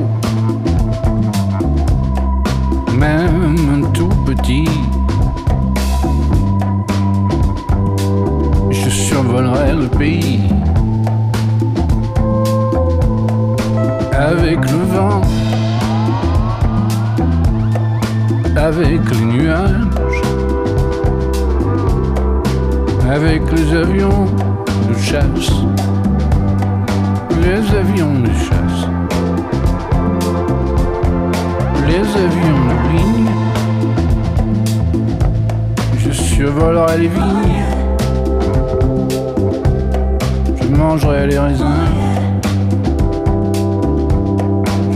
même un tout petit, je survolerai le pays. Avec le vent, avec les nuages. Avec les avions de chasse, les avions de chasse, les avions de ligne, je survolerai les vignes, je mangerai les raisins,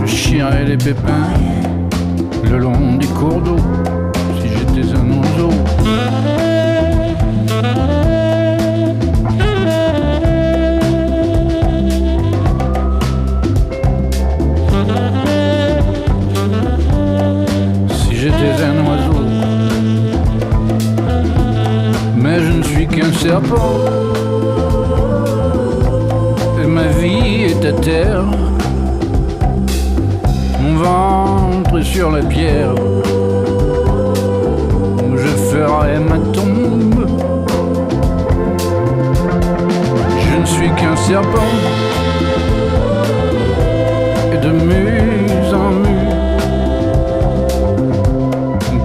je chierai les pépins. Le long des cours d'eau, si j'étais un oiseau. Serpent. Et ma vie est à terre. Mon ventre est sur la pierre. Où je ferai ma tombe. Je ne suis qu'un serpent. Et de muse en muse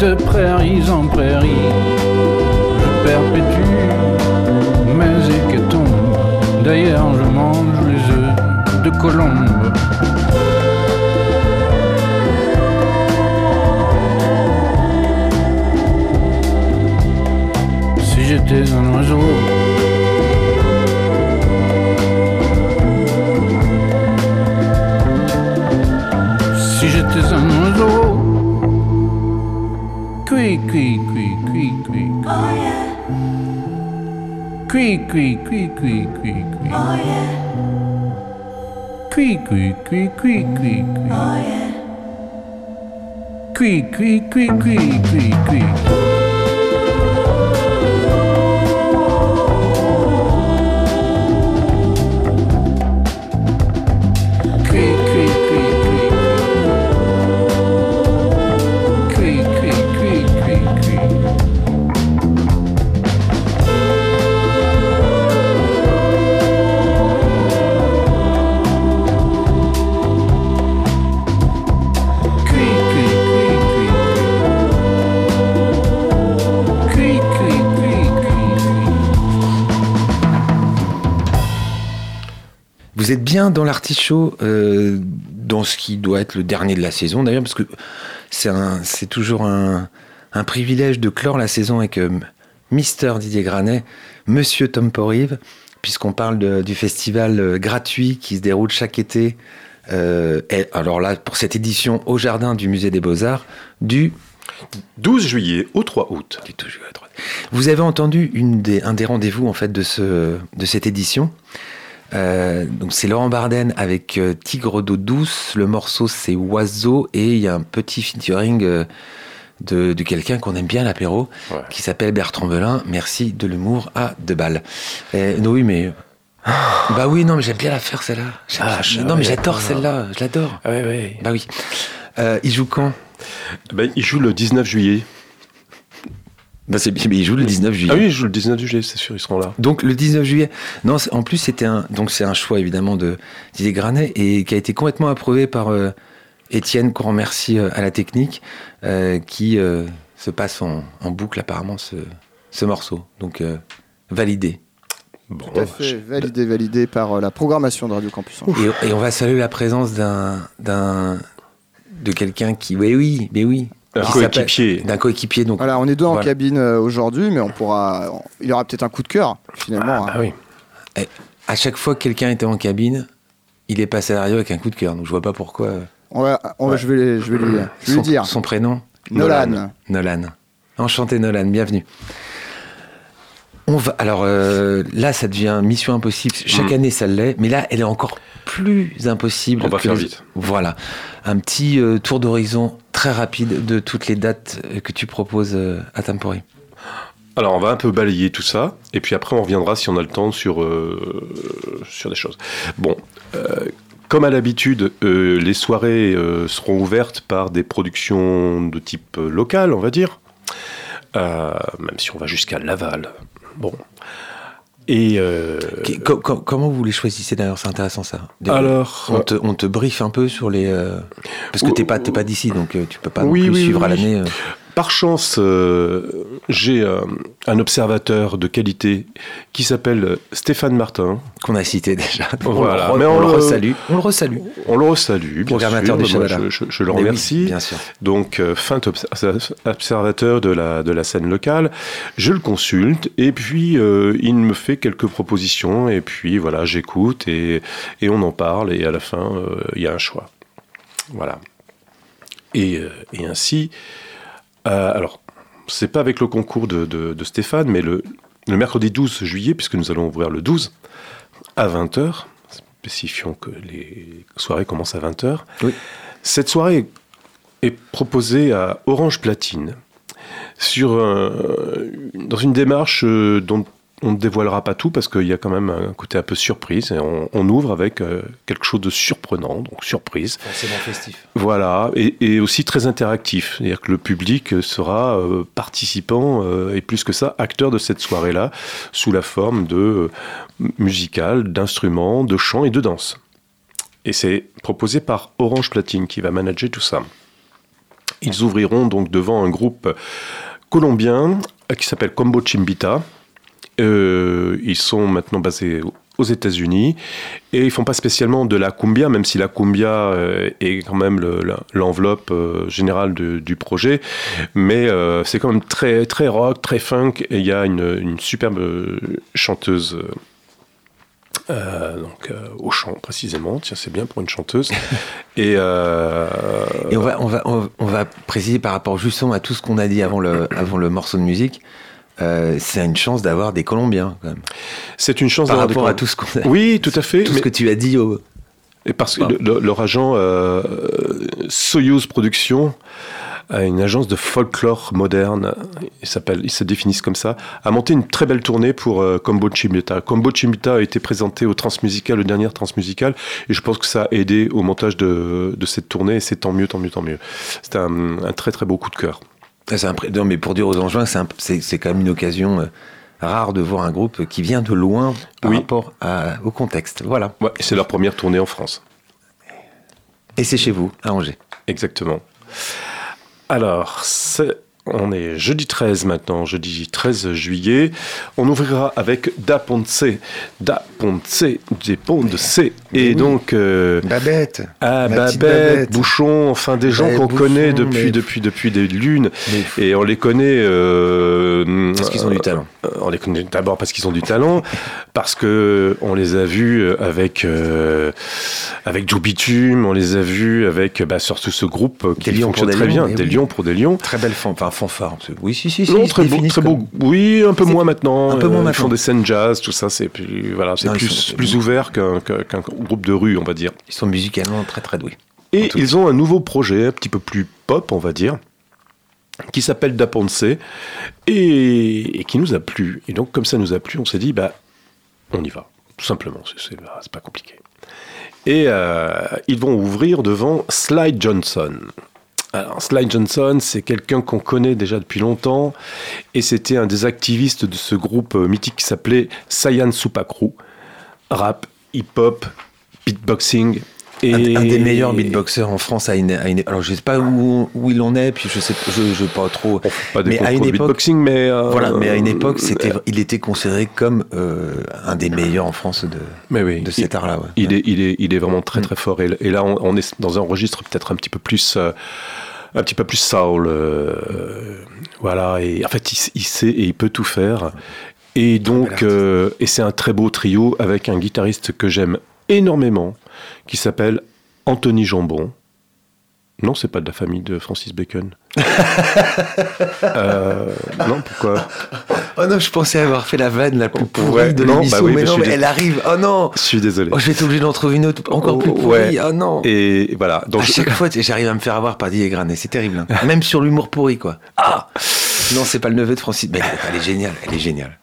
de prairies en prairies, perpétue, mes hécatombes. D'ailleurs, je mange les œufs de colombe. Si j'étais un oiseau, si j'étais un oiseau, cui, cui, cui, cui, cui. Cui, cui, cui, cui, cui, cui. Cui, cui, cui, cui, cui, cui. Cui, cui, cui, cui, cui, cui. Cui, Vous êtes bien dans l'artichaut, euh, dans ce qui doit être le dernier de la saison d'ailleurs, parce que c'est toujours un, un privilège de clore la saison avec euh, Mister Didier Granet, Monsieur Tom Porive, puisqu'on parle de- du festival euh, gratuit qui se déroule chaque été. euh, et alors là, pour cette édition au jardin du Musée des Beaux-Arts, du 12 juillet au 3 août. du tout, je vais à droite. Vous avez entendu une des, un des rendez-vous en fait de, ce, de cette édition. Euh, donc c'est Laurent Barden avec euh, Tigre d'eau douce. Le morceau c'est Oiseau et il y a un petit featuring euh, de, de quelqu'un qu'on aime bien à l'apéro Ouais. qui s'appelle Bertrand Belin. Merci de l'humour à deux balles. Euh, non, oui mais bah oui non mais j'aime bien la faire celle-là. Ah, non mais ouais, j'adore celle-là. Je l'adore. Ah ouais, ouais. Bah oui. Euh, il joue quand? Ben, il joue le 19 juillet. C'est bien, mais il joue le 19 juillet. Ah oui, il joue le 19 juillet, c'est sûr, ils seront là. Donc le 19 juillet. Non, c'est- en plus c'était un donc c'est un choix évidemment de Didier Granet et qui a été complètement approuvé par euh, Étienne qu'on remercie euh, à la technique euh, qui euh, se passe en, en boucle apparemment ce, ce morceau. Donc euh, validé. Bon, Tout à fait, validé, validé par euh, la programmation de Radio Campus. Et, et on va saluer la présence d'un d'un de quelqu'un qui oui oui mais oui Coéquipier. d'un coéquipier donc Voilà, on est deux en cabine euh, aujourd'hui, mais on pourra. Il y aura peut-être un coup de cœur finalement. Ah, hein. bah oui. à chaque fois que quelqu'un était en cabine il est passé à la radio avec un coup de cœur donc je vois pas pourquoi euh, On va, on va- je vais, je vais lui, je vais lui son, dire. son prénom Nolan. Nolan. Enchanté Nolan, bienvenue. On va alors euh, là ça devient mission impossible. Chaque Mm. année ça l'est, mais là elle est encore plus impossible. On va faire les- vite. Voilà, un petit euh, tour d'horizon très rapide de toutes les dates euh, que tu proposes euh, à Tampori. Alors, on va un peu balayer tout ça, et puis après, on reviendra si on a le temps sur, sur des choses. Bon, comme à l'habitude, euh, les soirées euh, seront ouvertes par des productions de type local, on va dire, Euh, même si on va jusqu'à Laval. Bon. Et euh, comment vous les choisissez d'ailleurs C'est intéressant ça. Alors, on te, on te briefe un peu sur les euh, parce que t'es pas t'es pas d'ici donc euh, tu peux pas non plus oui, suivre oui, à l'année. Par chance, euh, j'ai euh, un observateur de qualité qui s'appelle Stéphane Martin. qu'on a cité déjà. Voilà. On, le, Mais on on le resalue. On le resalue. On le resalue, bien Programmateur sûr. du je, je- je le oui, remercie. bien sûr. Donc, euh, fin obs- observateur de la, de la scène locale. Je le consulte et puis il me fait quelques propositions et puis voilà, j'écoute et, et on en parle et à la fin, il y a un choix. Voilà. Et, et ainsi, euh, alors, c'est pas avec le concours de, de- de Stéphane, mais le, le mercredi 12 juillet, puisque nous allons ouvrir le 12, à 20h, spécifions que les soirées commencent à 20h, Oui. cette soirée est proposée à Orange Platine, sur un- dans une démarche euh, dont on ne dévoilera pas tout parce qu'il y a quand même un côté un peu surprise et on, on ouvre avec euh, quelque chose de surprenant, donc surprise. Forcément festif. Voilà, et, et aussi très interactif. C'est-à-dire que le public sera euh, participant euh, et plus que ça, acteur de cette soirée-là, sous la forme de musical, d'instruments, de chants et de danse. Et c'est proposé par Orange Platine qui va manager tout ça. Ils ouvriront donc devant un groupe colombien qui s'appelle Combo Chimbita. Euh, ils sont maintenant basés aux États-Unis et ils font pas spécialement de la cumbia, même si la cumbia euh, est quand même le- l'enveloppe euh, générale de- du projet. Mais euh, c'est quand même très très rock, très funk. Et il y a une, une superbe chanteuse donc au chant précisément, tiens c'est bien pour une chanteuse. et, Et on va, on, va, on va préciser par rapport justement à tout ce qu'on a dit avant le, avant le morceau de musique. Euh, c'est une chance d'avoir des Colombiens quand même. c'est une chance Par d'avoir des rapport à tout ce qu'on a, Oui, tout à fait. tout mais- ce que tu as dit au, Et parce que Enfin. le- le- leur agent euh, Soyuz Productions a une agence de folklore moderne, il s'appelle, ils se définissent comme ça, a monté une très belle tournée pour euh, Combo Chimita. Combo Chimita a été présenté au Transmusical, le dernier Transmusical, et je pense que ça a aidé au montage de, de cette tournée, et c'est tant mieux, tant mieux, tant mieux. C'était un, un très très beau coup de cœur. Non, mais pour dire aux Angevins, c'est quand même une occasion euh, rare de voir un groupe qui vient de loin par Oui. rapport à- au contexte. Voilà. Ouais, c'est leur première tournée en France. Et c'est chez vous, à Angers. Exactement. Alors, c'est- on est jeudi 13 maintenant, jeudi 13 juillet. On ouvrira avec Da Ponce, Da Ponce, des ponts de C. Et oui. donc, euh, Babette. ah, Babette, Babette. Bouchon, enfin des gens qu'on connaît depuis, mais- depuis, depuis des lunes. Mais- Et on les connaît. euh, Parce qu'ils ont du talent. euh, On les connaît d'abord parce qu'ils ont du talent, parce que on les a vus avec euh, avec Joe Bitume, on les a vus avec bah, surtout ce groupe qui fonctionne très lions, bien, des oui. lions pour des lions. Très belle fan- enfin, fanfare. Oui, si, si. Non, très beau, très comme- beau. Oui, un peu moins maintenant. un peu moins Euh, Ils font des scènes jazz, tout ça, c'est plus voilà, c'est plus plus ouvert qu'un groupe de rue, on va dire. Ils sont musicalement très, très doués. Et ils ont un nouveau projet, un petit peu plus pop, on va dire, qui s'appelle Da Ponce, et, et qui nous a plu. Et donc, comme ça nous a plu, on s'est dit, bah, on y va, tout simplement, c'est- c'est pas compliqué. Et euh, ils vont ouvrir devant Sly Johnson. Alors, Sly Johnson, c'est quelqu'un qu'on connaît déjà depuis longtemps, et c'était un des activistes de ce groupe euh, mythique qui s'appelait Sayan Supakru. Rap, hip-hop, beatboxing. Et Un, un des meilleurs beatboxers en France à une, à une- alors je sais pas où, où il en est puis je sais je, je pas trop pas Mais à une époque- beatboxing, mais euh, voilà mais à une époque euh, c'était il était considéré comme euh, un des meilleurs en France de, mais oui, de il- cet art là ouais. Il est, il est, il est vraiment très Mm. très fort. Et, et là, on, on est dans un registre peut-être un petit peu plus, un petit peu plus soul. voilà. Et en fait, il, il sait et il peut tout faire. Et donc, et c'est un très beau trio avec un guitariste que j'aime énormément, qui s'appelle Anthony Jambon. Non, c'est pas de la famille de Francis Bacon. Euh, non, pourquoi? Oh non je pensais avoir fait la vanne la plus pourrie de l'émission bah oui, mais non mais elle arrive oh non Je suis désolé. oh, je vais être obligé d'en trouver une autre encore plus Oh, pourrie ouais. oh non Et voilà. Donc, à chaque fois j'arrive à me faire avoir par Didier Granet c'est terrible hein. même sur l'humour pourri quoi ah non c'est pas le neveu de Francis mais elle est géniale elle est géniale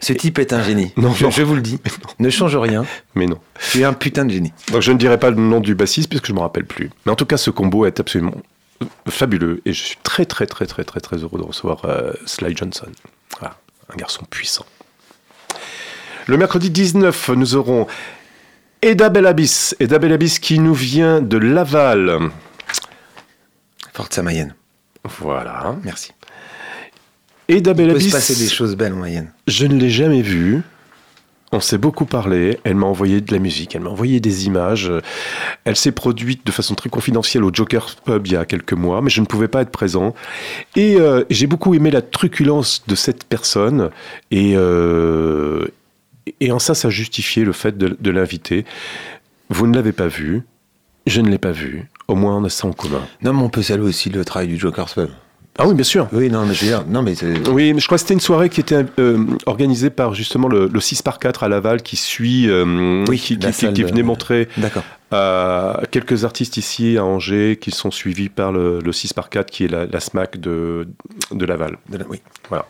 ce type est un génie Non, je, non. je vous le dis ne change rien mais non. tu es un putain de génie Donc je ne dirai pas le nom du bassiste puisque je ne me rappelle plus. Mais en tout cas, ce combo est absolument fabuleux et je suis très très très très très très heureux de recevoir euh, Sly Johnson. Voilà, un garçon puissant. Le mercredi 19, nous aurons Eda Bellabis. Eda Bellabis qui nous vient de Laval. Forza Mayenne Voilà. merci Eda Il peut se passer des choses belles en Mayenne. je ne l'ai jamais vue. On s'est beaucoup parlé. Elle m'a envoyé de la musique, elle m'a envoyé des images. Elle s'est produite de façon très confidentielle au Joker Pub il y a quelques mois, mais je ne pouvais pas être présent. Et euh, j'ai beaucoup aimé la truculence de cette personne. Et, euh, et en ça, ça justifiait le fait de, de l'inviter. Vous ne l'avez pas vue. Je ne l'ai pas vue. Au moins, on a ça en commun. Non, mais on peut saluer aussi le travail du Joker's Pub. Ah oui, bien sûr. Oui, non, mais je veux dire, non, mais Oui, mais je crois que c'était une soirée qui était euh, organisée par justement le, le 6 par 4 à Laval qui suit, euh, Oui, qui, de- venait montrer D'accord. à quelques artistes ici à Angers qui sont suivis par le, le 6 par 4 qui est la, la SMAC de, de Laval. De la- Oui. Voilà.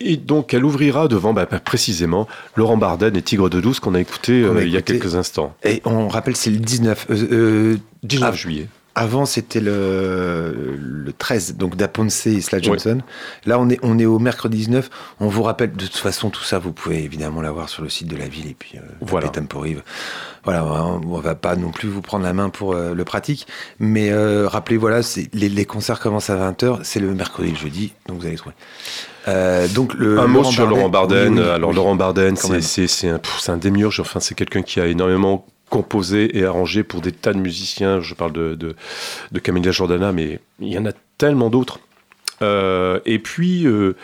Et donc elle ouvrira devant bah, précisément Laurent Barden et Tigre de Douce qu'on a écouté a euh, il y a quelques instants. Et on rappelle, c'est le 19. euh, euh, 19 ah, juillet. Avant, c'était le, le 13, donc d'Aponce et Slash Johnson. Là, on est, on est au mercredi 19. On vous rappelle, de toute façon, tout ça, vous pouvez évidemment l'avoir sur le site de la ville et puis euh, Voilà. Temporive. Voilà, on, on va pas non plus vous prendre la main pour euh, le pratique. Mais euh, rappelez, voilà, les, les concerts commencent à 20h. C'est le mercredi et le jeudi, donc vous allez trouver. Euh, donc le, Un mot Laurent sur Laurent Barden. oui, oui, Alors. Laurent Barden, c'est- un, un démiurge. Enfin, c'est quelqu'un qui a énormément composé et arrangé pour des tas de musiciens. Je parle de, de, Camilla Jordana, mais il y en a tellement d'autres. Euh, et puis, euh,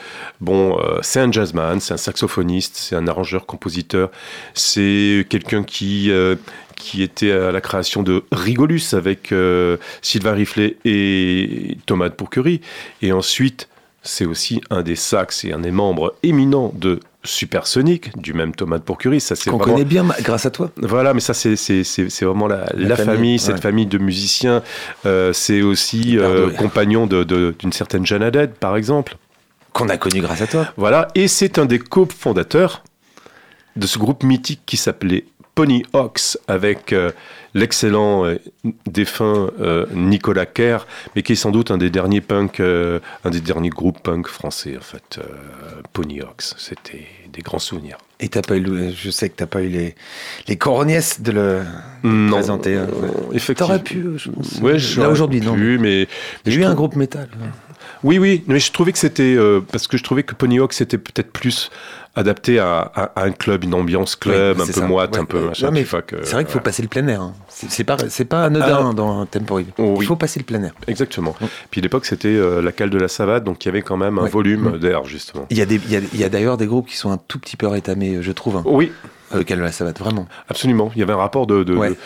bon, euh, c'est un jazzman, c'est un saxophoniste, c'est un arrangeur-compositeur, c'est quelqu'un qui, qui était à la création de Rigolus avec Sylvain Riflet et Thomas de Pourquerie. Et ensuite, c'est aussi un des sax et un des membres éminents de Supersonic, du même Thomas de Pourquerie. Ça, c'est Qu'on vraiment- connaît bien grâce à toi. voilà, mais ça, c'est c'est- c'est- c'est vraiment la, la famille, famille, cette ouais. famille de musiciens. Euh, c'est aussi euh, compagnon de- de- d'une certaine Jeanne Haddad, par exemple. Qu'on a connu grâce à toi. Voilà, et c'est un des cofondateurs de ce groupe mythique qui s'appelait Pony Hawks, avec euh, l'excellent euh, défunt euh, Nicolas Kerr, mais qui est sans doute un des derniers punk, un des derniers groupes punk français, en fait. Pony Hawks, c'était des grands souvenirs. Et t'as pas eu, le- je sais que t'as pas eu les, les de le Non, présenter. hein, ouais. effectivement. T'aurais pu, je pense. Ouais, Là aujourd'hui, non. pu, mais je eu un trouve- groupe métal. Oui, oui, mais je trouvais que c'était parce que je trouvais que Pony Hawk c'était peut-être plus adapté à, à- à un club, une ambiance club, un peu ça. moite, Ouais, un peu machin. Ouais, C'est vrai qu'il faut passer le plein air. hein. C'est pas, c'est pas anodin Ah. dans Temporary. Oh, Il oui. faut passer le plein air. Exactement. Mm. Puis à l'époque c'était euh, la cale de la savate, donc il y avait quand même un Ouais. volume Mm. d'air justement. Il y a, des- il y a, il y a d'ailleurs des groupes qui sont un tout petit peu rétamés, je trouve, hein, Oui, avec la savate, vraiment. absolument. Il y avait un rapport de de, Ouais. de,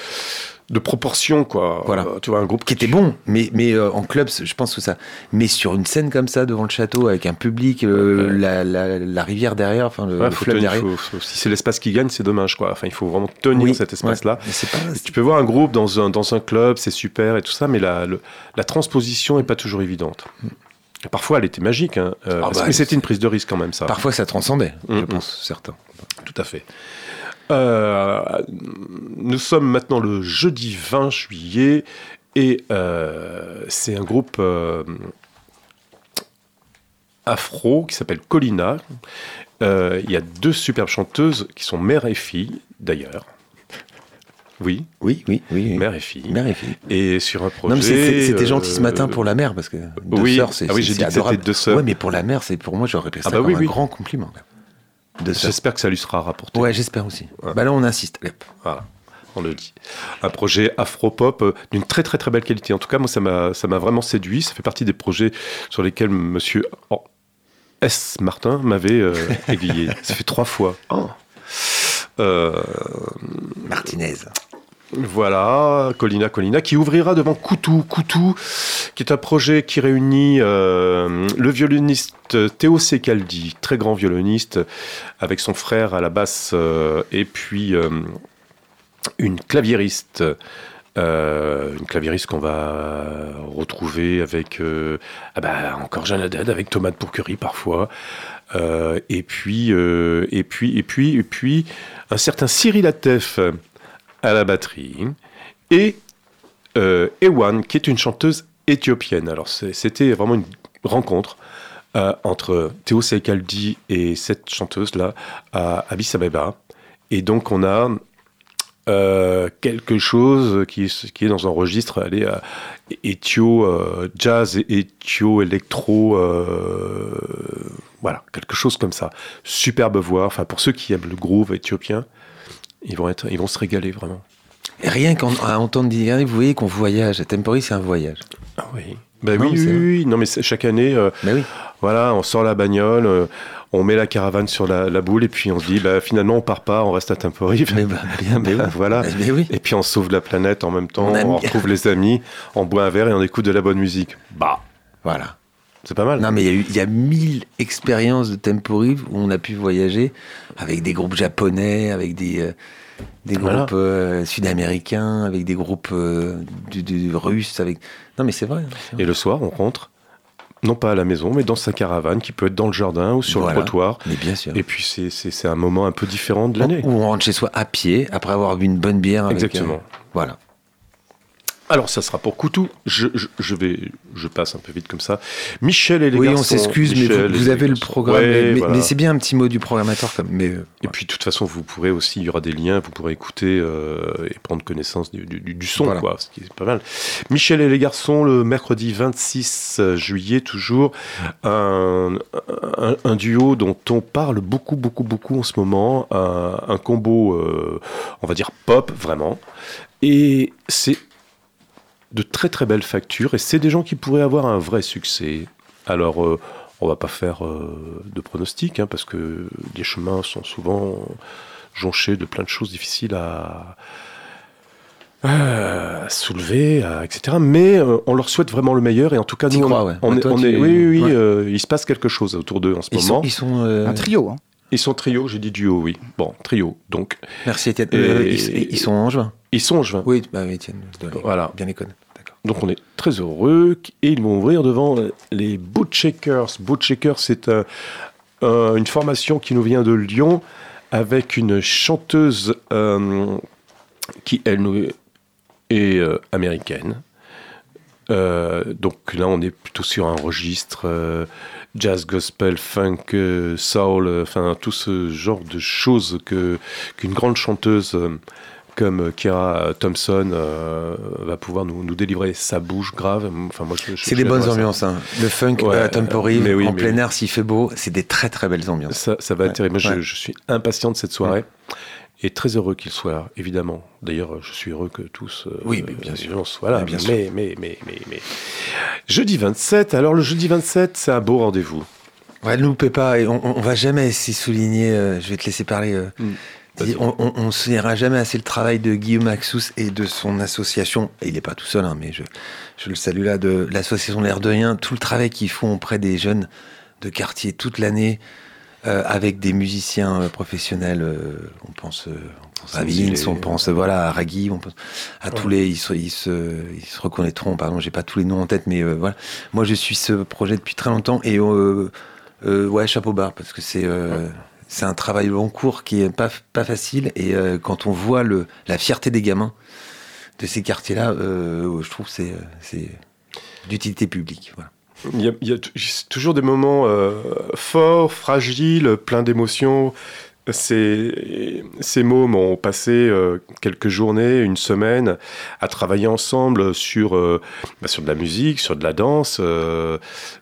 de proportion quoi. Voilà. Euh, tu vois un groupe Qui était bon, mais, mais euh, en club, je pense que ça. Mais sur une scène comme ça, devant le château, avec un public, euh, Ouais. la, la, la rivière derrière, enfin le, Ouais, le faut fleuve derrière. faut- faut- si c'est l'espace qui gagne, c'est dommage quoi. Enfin, il faut vraiment tenir Oui, cet espace-là. ouais. Mais Tu peux voir un groupe dans un, dans un club, c'est super et tout ça, mais la, le- la transposition n'est pas toujours évidente. Parfois, elle était magique, hein, Ah parce- bah, mais c'était une prise de risque quand même, ça. Parfois, ça transcendait, je Mm, pense, certains. Tout à fait. Euh, nous sommes maintenant le jeudi 20 juillet et euh, c'est un groupe euh, afro qui s'appelle Colina. Il y a deux superbes chanteuses qui sont mère et fille, d'ailleurs. Oui, Oui, oui, oui. mère et fille. Mère et fille. Et sur un projet. Non, mais c'est- c'était gentil ce matin pour la mère, parce que deux oui. sœurs, c'est Ah oui, j'ai dit que deux sœurs. Ouais, mais pour la mère, c'est pour moi, j'aurais pris ça Ah bah comme oui, un grand compliment. J'espère que ça lui sera rapporté. Ouais, j'espère aussi. Ouais. Bah là, on insiste. Voilà, on le dit. Un projet afro-pop euh, d'une très très très belle qualité. En tout cas, moi, ça m'a ça m'a vraiment séduit. Ça fait partie des projets sur lesquels Monsieur oh, S. Martin m'avait euh, aiguillé. Ça fait trois fois. Oh. Euh, Martinez. Voilà, Colina Colina, qui ouvrira devant Coutou. Coutou, qui est un projet qui réunit euh, le violoniste Théo Secaldi, très grand violoniste, avec son frère à la basse, euh, et puis euh, une claviériste. une claviériste qu'on va retrouver avec ah bah, encore Jeanne Haddad, avec Thomas de Pourquerie parfois, et puis et puis et puis et puis un certain Cyril Atef à la batterie et euh, Ewan qui est une chanteuse éthiopienne. Alors c'était vraiment une rencontre euh, entre Théo Sekaldi et cette chanteuse là à Addis. Et donc on a euh, quelque chose qui, est- dans un registre allez, euh, éthio jazz et éthio électro voilà quelque chose comme ça superbe voix enfin pour ceux qui aiment le groove éthiopien ils vont être ils vont se régaler vraiment Et rien qu'à entendre dire, vous voyez qu'on voyage. Temporary, c'est un voyage. ah oui ben Non, oui, oui, oui. non mais chaque année euh, Mais oui. voilà on sort la bagnole euh, on met la caravane sur la, la boule et puis on se dit bah, finalement on part pas on reste à Temporary Mais bah, bien, voilà oui. Et puis on sauve la planète en même temps, On on, retrouve les amis, on boit un verre et on écoute de la bonne musique. Bah, Voilà. C'est pas mal. Non, mais il y a y mille expériences de Temporary où on a pu voyager avec des groupes japonais, avec des, euh, des Voilà. groupes euh, sud-américains, avec des groupes euh, du, du- russes, avec. Non, mais c'est vrai. hein, c'est vrai. Et le soir, on rentre, non pas à la maison, mais dans sa caravane, qui peut être dans le jardin ou sur Voilà. le trottoir. Mais bien sûr. Et puis c'est- un moment un peu différent de l'année. Où on rentre chez soi à pied après avoir bu une bonne bière. Avec, Exactement. voilà. Alors ça sera pour Coutou. Je, je, je vais, je passe un peu vite comme ça. Michel et les oui, garçons. on s'excuse, mais vous, avez le programme. Ouais, mais mais- voilà. mais c'est bien un petit mot du programmateur. Comme, mais, euh, Et puis de toute façon, vous pourrez aussi, il y aura des liens, vous pourrez écouter euh, et prendre connaissance du, du- du- du son, Voilà. quoi, ce qui est pas mal. Michel et les garçons, le mercredi 26 juillet, toujours, un, un- un duo dont on parle beaucoup, beaucoup, beaucoup en ce moment, un, un combo, euh, on va dire pop, vraiment. Et c'est de très très belles factures, et c'est des gens qui pourraient avoir un vrai succès. Alors, euh, on va pas faire euh, de pronostics, hein, parce que les chemins sont souvent jonchés de plein de choses difficiles à, à soulever, à- etc. Mais euh, on leur souhaite vraiment le meilleur, et en tout cas, nous, crois, on, ouais. on est, toi, on tu- est- oui, oui, oui, ouais. euh, il se passe quelque chose autour d'eux en ce Ils moment. sont, ils sont euh, Un trio. Hein. Ils sont trio, j'ai dit duo, oui. Bon, trio. Donc, Merci Étienne. Et- Euh, ils, ils sont en juin. Ils sont juin. Oui, bah Étienne. Voilà. Bien les connaître. Donc on est très heureux et ils vont ouvrir devant les Bootshakers. Bootshakers, c'est un- un- une formation qui nous vient de Lyon avec une chanteuse euh, qui, elle, nous est euh, américaine. Euh, donc là, on est plutôt sur un registre euh, jazz, gospel, funk, euh, soul, euh, enfin tout ce genre de choses que qu'une grande chanteuse euh, comme Kira Thompson euh, va pouvoir nous, nous délivrer. Ça bouge grave. Enfin moi, C'est des bonnes ambiances. Hein. Le funk, Ouais, euh, temporary, oui, en plein oui. air, s'il fait beau, c'est des très très belles ambiances. Ça, ça va être Ouais, terrible. Moi, je, ouais. je suis impatient de cette soirée. Et très heureux qu'il soit là, évidemment. D'ailleurs, je suis heureux que tous. euh, Oui, mais bien euh, sûr. Voilà, Mais bien mais, mais, mais, mais, mais. Jeudi 27. Alors, le jeudi 27, c'est un beau rendez-vous. Ouais, ne loupez pas, et on, on- va jamais assez souligner, euh, je vais te laisser parler, euh, Mm. On, on soulignera jamais assez le travail de Guillaume Axous et de son association, et il n'est pas tout seul, hein, mais je, je le salue là, de l'association L'air de Rien, tout le travail qu'ils font auprès des jeunes de quartier toute l'année, euh, avec des musiciens euh, professionnels, euh, on pense, on pense à. Vince, on pense voilà, à Raggy, on pense à tous les, ils se, ils, se, ils se reconnaîtront, pardon, j'ai pas tous les noms en tête, mais voilà. Moi, je suis ce projet depuis très longtemps, et ouais, chapeau bas, parce que c'est c'est un travail long cours qui est pas, pas facile. Et euh, quand on voit le, la fierté des gamins de ces quartiers-là, euh, je trouve que c'est euh, c'est d'utilité publique. Il y a, toujours des moments forts, fragiles, pleins d'émotions. Ces, ces mômes ont passé quelques journées, une semaine, à travailler ensemble sur, bah, sur de la musique, sur de la danse,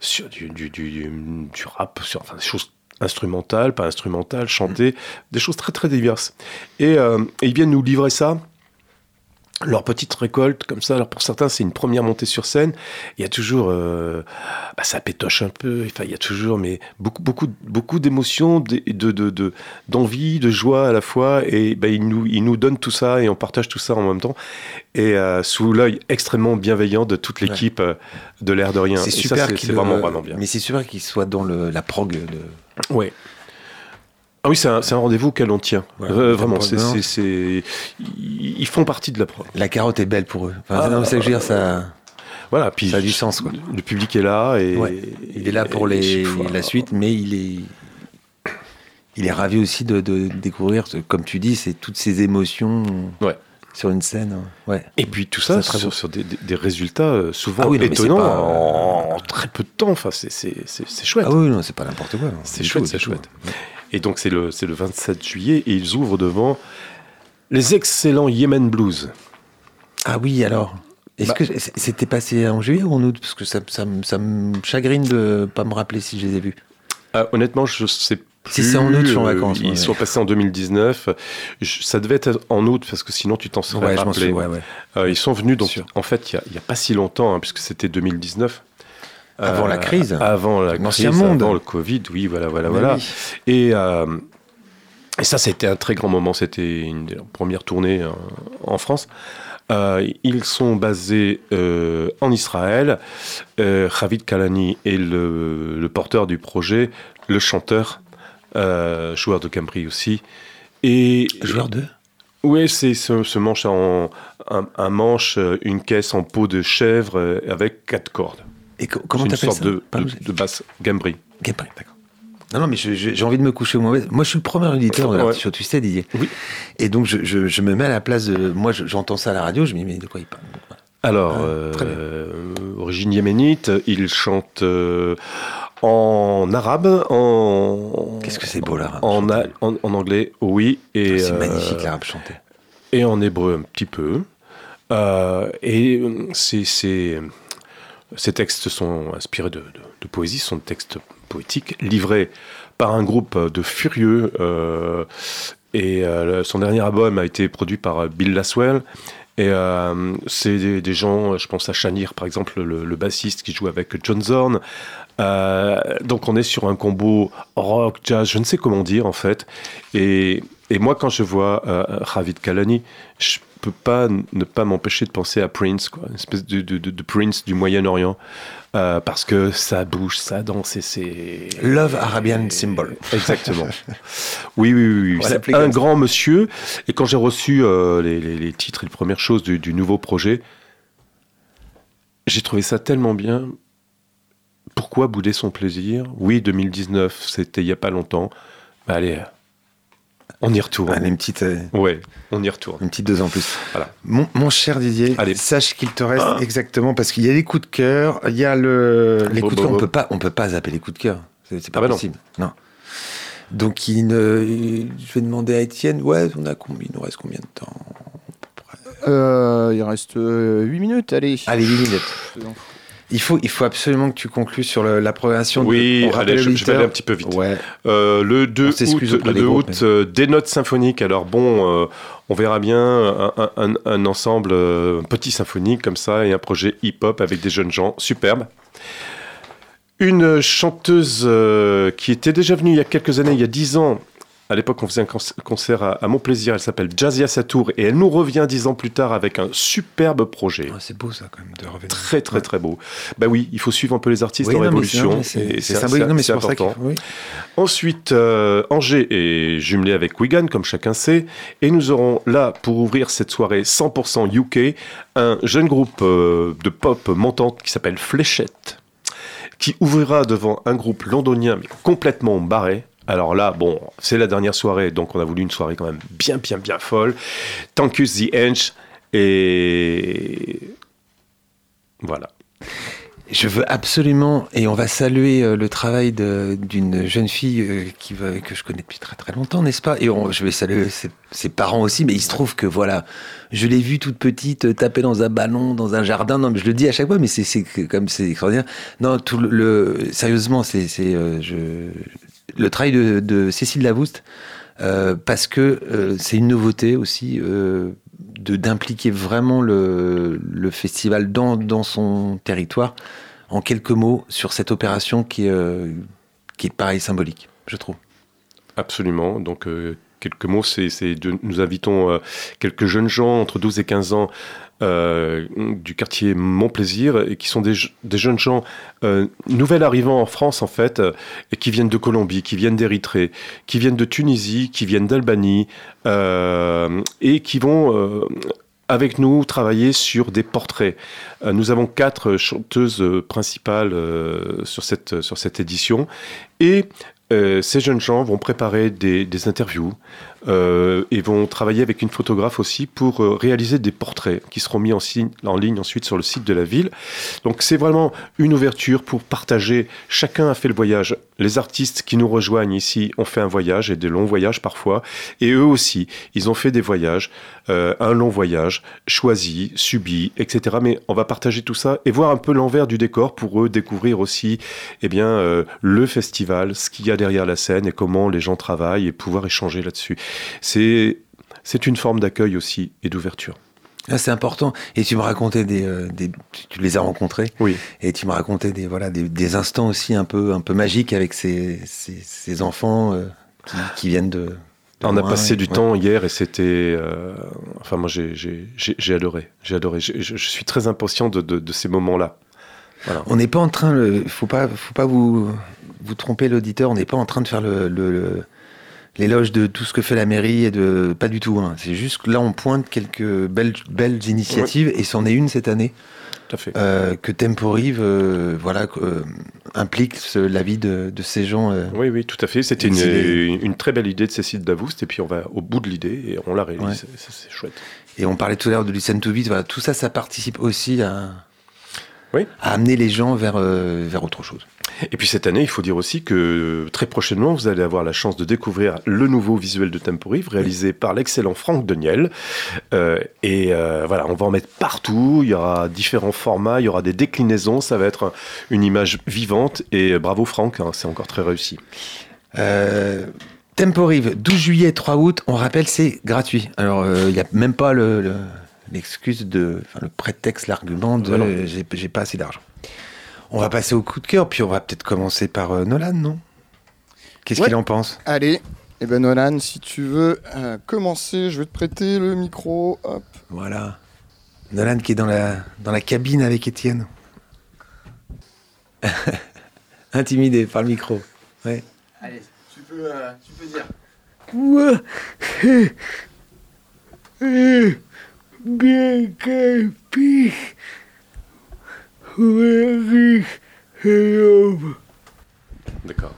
sur du, du, du, du rap, sur enfin, des choses instrumentales, pas instrumentales, chantées, des choses très très diverses. Et, euh, et ils viennent nous livrer ça leur petite récolte comme ça. Alors pour certains, c'est une première montée sur scène. Il y a toujours, euh, bah, ça pétoche un peu. Enfin, il y a toujours, mais beaucoup, beaucoup, beaucoup d'émotions, de, de, de- de- d'envie, de joie à la fois. Et bah, ils nous, ils nous donnent tout ça et on partage tout ça en même temps. Et euh, sous l'œil extrêmement bienveillant de toute l'équipe euh, de l'air de rien. C'est super c'est, le- vraiment, vraiment bien. Mais c'est super qu'il soit dans le, la prog de. Ouais. Ah oui, c'est un, c'est un rendez-vous auquel on tient. Voilà. Euh, vraiment, c'est, ils ils font partie de la prog. La carotte est belle pour eux. Enfin, Ah, c'est ce que je veux dire, ça, Voilà, puis ça a du sens. Quoi. le public est là et Ouais. Il est là pour et- les, et chaque fois- la suite, mais il est, il est ravi aussi de, de découvrir, comme tu dis, c'est toutes ces émotions Ouais. Sur une scène. hein. Ouais. Et puis tout ça sur, des, résultats euh, souvent Ah oui, non, étonnants pas- en, en très peu de temps. Enfin, c'est, c'est, c'est, c'est chouette. Ah oui, non, c'est pas n'importe quoi. non. C'est chouette, c'est chouette. Et donc c'est le, c'est le 27 juillet et ils ouvrent devant les excellents Yemen Blues. Ah oui, alors. Est-ce Bah- que c'était passé en juillet ou en août? Parce que ça, ça, me- ça me chagrine de pas me rappeler si je les ai vus. Ah, honnêtement, je sais plus. Si c'est en août, je suis en euh, vacances, Ils ouais. sont passés en 2019. Je- ça devait être en août parce que sinon tu t'en serais Ouais, rappelé. souviens. Ouais. Euh, ils sont venus donc en fait il a- n'y a, pas si longtemps hein, puisque c'était 2019. Avant la crise. Avant la crise, monde. avant le Covid, oui, voilà, voilà, Mais voilà. oui. Et, euh, et ça, c'était un très grand moment. C'était une des premières tournées euh, en France. Euh, ils sont basés euh, en Israël. Euh, Javid Kalani est le, le porteur du projet, le chanteur, euh, joueur de Cambry aussi. Et Joueur 2 oui, c'est ce, ce manche en un, un manche, euh, une caisse en peau de chèvre euh, avec quatre cordes. Et co- comment C'est une t'appelles sorte ça? de, Pardon, de, de basse Gambry. Gameplay, d'accord. Non, non, mais j'ai envie de me coucher au mauvais. Moi, je suis le premier auditeur de Ouais. l'artichaut, tu sais, Didier. Oui. Et donc, je, je- je me mets à la place de. Moi, je- j'entends ça à la radio, je me dis, mais de quoi il parle? Alors, Ah, euh, origine yéménite, il chante euh, en arabe, en. Qu'est-ce que c'est beau, l'arabe, en, anglais, oui. Et, C'est euh, magnifique, l'arabe chanté. Et en hébreu, un petit peu. Euh, et euh, c'est- c'est- ces textes sont inspirés de, de- de poésie, sont des textes poétiques, livrés par un groupe de furieux. euh, et son dernier album a été produit par Bill Laswell. Et euh, c'est des, des gens, je pense à Shanir par exemple, le, le bassiste qui joue avec John Zorn. Euh, donc on est sur un combo rock, jazz, je ne sais comment dire en fait. Et, et moi quand je vois euh, Ravid Kalani, je peux pas ne pas m'empêcher de penser à Prince, quoi, une espèce de, de- de- de Prince du Moyen-Orient. Euh, parce que ça bouge, ça danse et c'est... Love Arabian Symbol. Exactement. Oui, oui, oui. C'est un grand monsieur. Et quand j'ai reçu euh, les, les- les titres et les premières choses du, du nouveau projet, j'ai trouvé ça tellement bien. Pourquoi bouder son plaisir? Oui, 2019, c'était il n'y a pas longtemps. Bah, allez, on y retourne. Allez, une petite, euh, Ouais, on y retourne. une petite deux en plus. Voilà. Mon, mon cher Didier, Allez. sache qu'il te reste exactement parce qu'il y a les coups de cœur, il y a le les Bon, coups de bon, cœur. On bon. peut pas, on peut pas zapper les coups de cœur. C'est pas Ah bah possible. Non. Donc il ne- je vais demander à Étienne. Ouais, on a combien Il nous reste combien de temps? Euh, il reste 8 minutes, allez. Allez, 8 minutes. Il faut, il faut absolument que tu conclues sur le- la progression. Oui, allez, je, je vais aller un petit peu vite. Ouais. Euh, le 2 On s'excuse août, auprès le des 2 groupes, août, euh, des notes symphoniques. Alors bon, euh, on verra bien un, un- un- ensemble petit symphonique comme ça et un projet hip-hop avec des jeunes gens, superbe. Une chanteuse qui était déjà venue il y a quelques années, il y a 10 ans. À l'époque, on faisait un conc- concert à, à Mon Plaisir. Elle s'appelle Jazia Satour et elle nous revient 10 ans plus tard avec un superbe projet. Ah, c'est beau ça quand même de revenir. Très très très beau. Bah oui, il faut suivre un peu les artistes Oui, en non, mais évolution. c'est- symbolique. Non, mais c'est important. oui. Ensuite, euh, Angers est jumelé avec Wigan, comme chacun sait, et nous aurons là, pour ouvrir cette soirée 100% UK, un jeune groupe euh, de pop montante qui s'appelle Fléchette, qui ouvrira devant un groupe londonien mais complètement barré. Alors là, bon, c'est la dernière soirée, donc on a voulu une soirée quand même bien, bien, bien folle. Tankus the Hench, et voilà. Je veux absolument, et on va saluer euh, le travail d'une jeune fille euh, qui que je connais depuis très très longtemps, n'est-ce pas? Et je vais saluer ses, parents aussi, mais il se trouve que voilà, je l'ai vue toute petite euh, taper dans un ballon, dans un jardin. Non, mais je le dis à chaque fois, mais c'est comme c'est extraordinaire. Non, tout le, le- sérieusement, c'est je- le travail de, Cécile Lavouste, euh, parce que euh, c'est une nouveauté aussi euh, d'impliquer vraiment le, le festival dans, dans son territoire. En quelques mots sur cette opération qui est, euh, qui est pareil symbolique, je trouve. Absolument. Donc, quelques mots, c'est, nous invitons quelques jeunes gens entre 12 et 15 ans euh, du quartier Montplaisir et qui sont des, je- des jeunes gens euh, nouvelles arrivants en France, en fait, euh, et qui viennent de Colombie, qui viennent d'Érythrée, qui viennent de Tunisie, qui viennent d'Albanie, euh, et qui vont. avec nous, travailler sur des portraits. Nous avons quatre chanteuses principales sur, cette, sur cette édition. Et ces jeunes gens vont préparer des interviews euh, et vont travailler avec une photographe aussi pour euh, réaliser des portraits qui seront mis en, ligne ensuite sur le site de la ville. Donc c'est vraiment une ouverture pour partager. Chacun a fait le voyage. Les artistes qui nous rejoignent ici ont fait un voyage et des longs voyages parfois. Et eux aussi, ils ont fait des voyages, euh, un long voyage, choisi, subi, etc. Mais on va partager tout ça et voir un peu l'envers du décor pour eux découvrir aussi eh bien, le festival, ce qu'il y a derrière la scène et comment les gens travaillent et pouvoir échanger là-dessus. C'est, c'est une forme d'accueil aussi et d'ouverture. Ah, c'est important. Et tu me racontais des, euh, des- tu- les as rencontrés. Oui. Et tu me racontais des voilà des, des instants aussi un peu un peu magiques avec ces, ces, ces enfants euh, qui, qui viennent de. de On a passé et- du ouais. temps hier et c'était. euh, enfin, moi, j'ai, adoré. J'ai adoré. Je, je suis très impatient de, de, de ces moments-là. Voilà. On n'est pas en train, le, faut pas, faut pas vous, vous tromper l'auditeur. On n'est pas en train de faire le, le- le- l'éloge de tout ce que fait la mairie et de pas du tout. hein. C'est juste que là, on pointe quelques belles, belles initiatives et c'en est une cette année Tout à fait. euh, que Temporive, euh, voilà, euh, implique ce- la vie de, de ces gens. Oui, oui, tout à fait. C'était une, une, une très belle idée de Cécile Davoust et puis on va au bout de l'idée et on la réalise. Ouais. C'est, chouette. Et on parlait tout à l'heure de Listen to Beat. Voilà, tout ça, ça participe aussi à, Oui. à amener les gens vers, euh, vers autre chose. Et puis cette année, il faut dire aussi que euh, très prochainement, vous allez avoir la chance de découvrir le nouveau visuel de Temporive réalisé par l'excellent Franck Deniel. Euh, et euh, voilà, on va en mettre partout. Il y aura différents formats, il y aura des déclinaisons. Ça va être un- une image vivante. Et euh, bravo Franck, hein, c'est encore très réussi. Euh, Temporive, 12 juillet, 3 août, on rappelle, c'est gratuit. Alors, euh, il n'y a même pas le, le- l'excuse de, enfin, le prétexte, l'argument de Voilà. euh, j'ai j'ai pas assez d'argent. On va passer au coup de cœur, puis on va peut-être commencer par euh, Nolan, non? Qu'est-ce Ouais. qu'il en pense? Allez, eh ben Nolan, si tu veux euh, commencer, je vais te prêter le micro. Hop. Voilà. Nolan qui est dans la, dans la cabine avec Étienne. Intimidé par le micro. Ouais. Allez, tu peux, euh, tu peux dire. D'accord.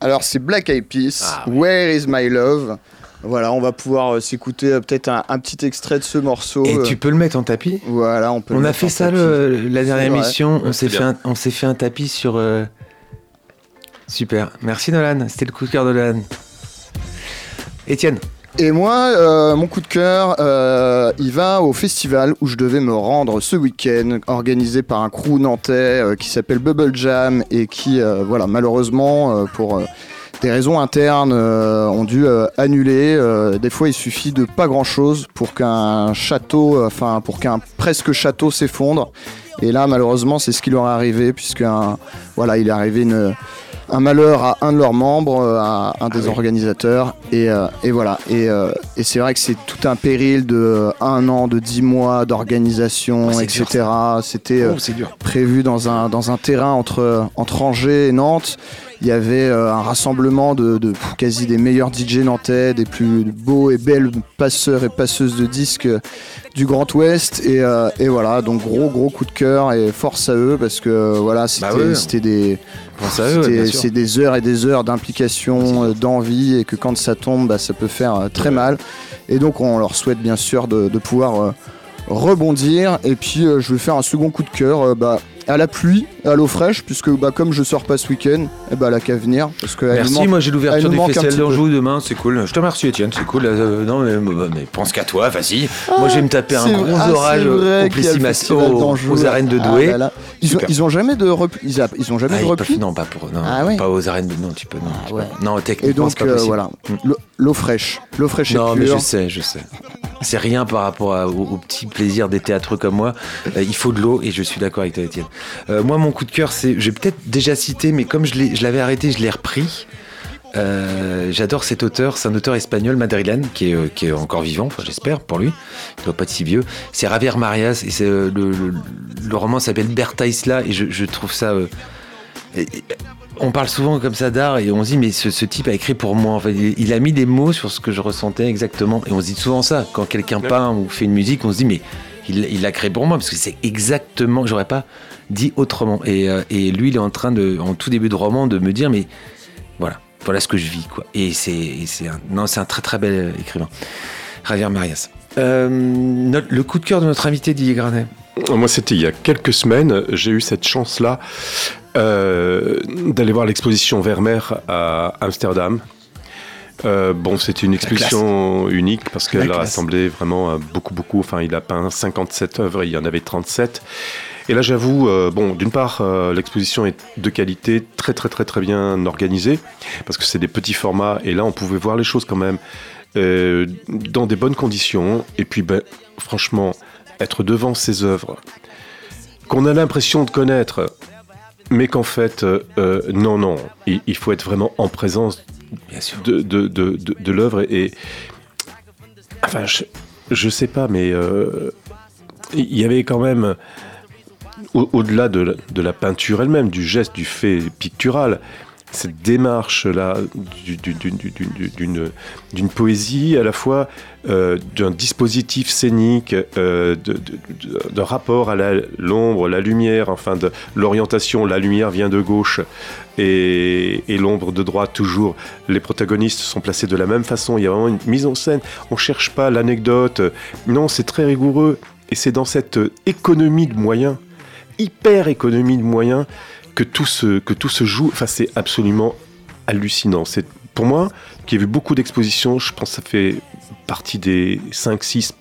Alors c'est Black Eyed Peas, Ah, Where is my love Voilà, on va pouvoir euh, s'écouter euh, peut-être un, un petit extrait de ce morceau. Et euh, tu peux le mettre en tapis? Voilà, on peut. le On a mettre fait en ça le- la dernière émission. On s'est fait, bien. un- on s'est fait un tapis sur. euh, Super. Merci Nolan. C'était le coup de cœur de Nolan. Étienne. Et moi, euh, mon coup de cœur, euh, il va au festival où je devais me rendre ce week-end, organisé par un crew nantais euh, qui s'appelle Bubble Jam et qui, euh, voilà, malheureusement, euh, pour euh, des raisons internes, ont dû annuler. Des fois, il suffit de pas grand-chose pour qu'un château, enfin, pour qu'un presque château s'effondre. Et là, malheureusement, c'est ce qui leur est arrivé, puisque voilà, il est arrivé une, un malheur à un de leurs membres, euh, à un des organisateurs. Et, euh, et voilà. Et, euh, et c'est vrai que c'est tout un péril de euh, un an, de dix mois d'organisation, Ah, etc. C'était euh, Oh, prévu dans un, dans un terrain entre, entre Angers et Nantes. Il y avait euh, un rassemblement de, de pff, quasi des meilleurs DJ nantais, des plus beaux et belles passeurs et passeuses de disques du Grand Ouest. Et, euh, et voilà, donc gros gros coup de cœur et force à eux parce que euh, voilà, c'était Bah ouais. c'était des, c'est des heures et des heures d'implication, euh, d'envie et que quand ça tombe, bah, ça peut faire très mal. Et donc on leur souhaite bien sûr de, de pouvoir euh, rebondir. Et puis euh, je vais faire un second coup de cœur euh, bah, à la pluie, à l'eau fraîche, puisque bah, comme je sors pas ce week-end, eh bah, elle a qu'à venir. Parce que Merci, manque- moi j'ai l'ouverture du festival d'Anjou demain, c'est cool. Je te remercie Étienne, c'est cool. Euh, non mais, mais pense qu'à toi, vas-y. moi je vais me taper un C'est- gros ah, orage au Plessis aux, aux arènes de Ah Douai. là là. Ils, ont, ils ont jamais de repli. Ils, a- ils ont jamais Ah, de repli. non, pas pour, non, Ah pas aux arènes de, non, tu peux, non, Ah ouais. non, techniquement, Et donc c'est pas euh, possible. voilà, Mm. L'eau- l'eau fraîche, l'eau fraîche Non, et mais je sais, je sais. C'est rien par rapport au, petit plaisir des théâtreux comme moi. Euh, il faut de l'eau et je suis d'accord avec toi, Étienne. Euh, moi, mon coup de cœur, c'est. J'ai peut-être déjà cité, mais comme je l'avais arrêté, je l'ai repris. Euh, J'adore cet auteur, c'est un auteur espagnol, madrilène, qui est, encore vivant, enfin j'espère pour lui, il doit pas être si vieux. C'est Javier Marias et le, roman s'appelle Berta Isla et je, trouve ça. On parle souvent comme ça d'art et on se dit mais ce, ce type a écrit pour moi. En fait, il, il a mis des mots sur ce que je ressentais exactement et on se dit souvent ça quand quelqu'un Ouais. peint ou fait une musique, on se dit mais il l'a créé pour moi parce que c'est exactement, j'aurais pas dit autrement. Et, euh, et lui, il est en train de, en tout début de roman, de me dire mais voilà, voilà ce que je vis quoi. Et c'est, et c'est un, non, c'est un très très bel euh, écrivain, Javier Marias. Euh, notre- le coup de cœur de notre invité Didier Granet. Moi, c'était il y a quelques semaines. J'ai eu cette chance-là euh, d'aller voir l'exposition Vermeer à Amsterdam. Euh, bon, c'était une exposition unique parce qu'elle a rassemblé vraiment euh, beaucoup, beaucoup. Enfin, il a peint 57 œuvres, il y en avait 37. Et là, j'avoue, euh, bon, d'une part, euh, l'exposition est de qualité, très, très, très, très bien organisée, parce que c'est des petits formats, et là, on pouvait voir les choses quand même dans des bonnes conditions. Et puis, ben, franchement, être devant ces œuvres qu'on a l'impression de connaître, mais qu'en fait, euh, euh, non, non, il, il faut être vraiment en présence Bien sûr. de, de, de, de, de l'œuvre et, et- enfin je, je sais pas mais euh, il y avait quand même au- au-delà de la peinture elle-même du geste du fait pictural cette démarche là d'une poésie à la fois euh, d'un dispositif scénique euh, de rapport à l'ombre la lumière enfin de l'orientation la lumière vient de gauche et, et l'ombre de droite toujours. Les protagonistes sont placés de la même façon. Il y a vraiment une mise en scène. On cherche pas l'anecdote. Non, c'est très rigoureux. Et c'est dans cette économie de moyens, hyper économie de moyens, que tout se, que tout se joue. Enfin, c'est absolument hallucinant. C'est pour moi, qui ai vu beaucoup d'expositions, je pense que ça fait partie des 5-6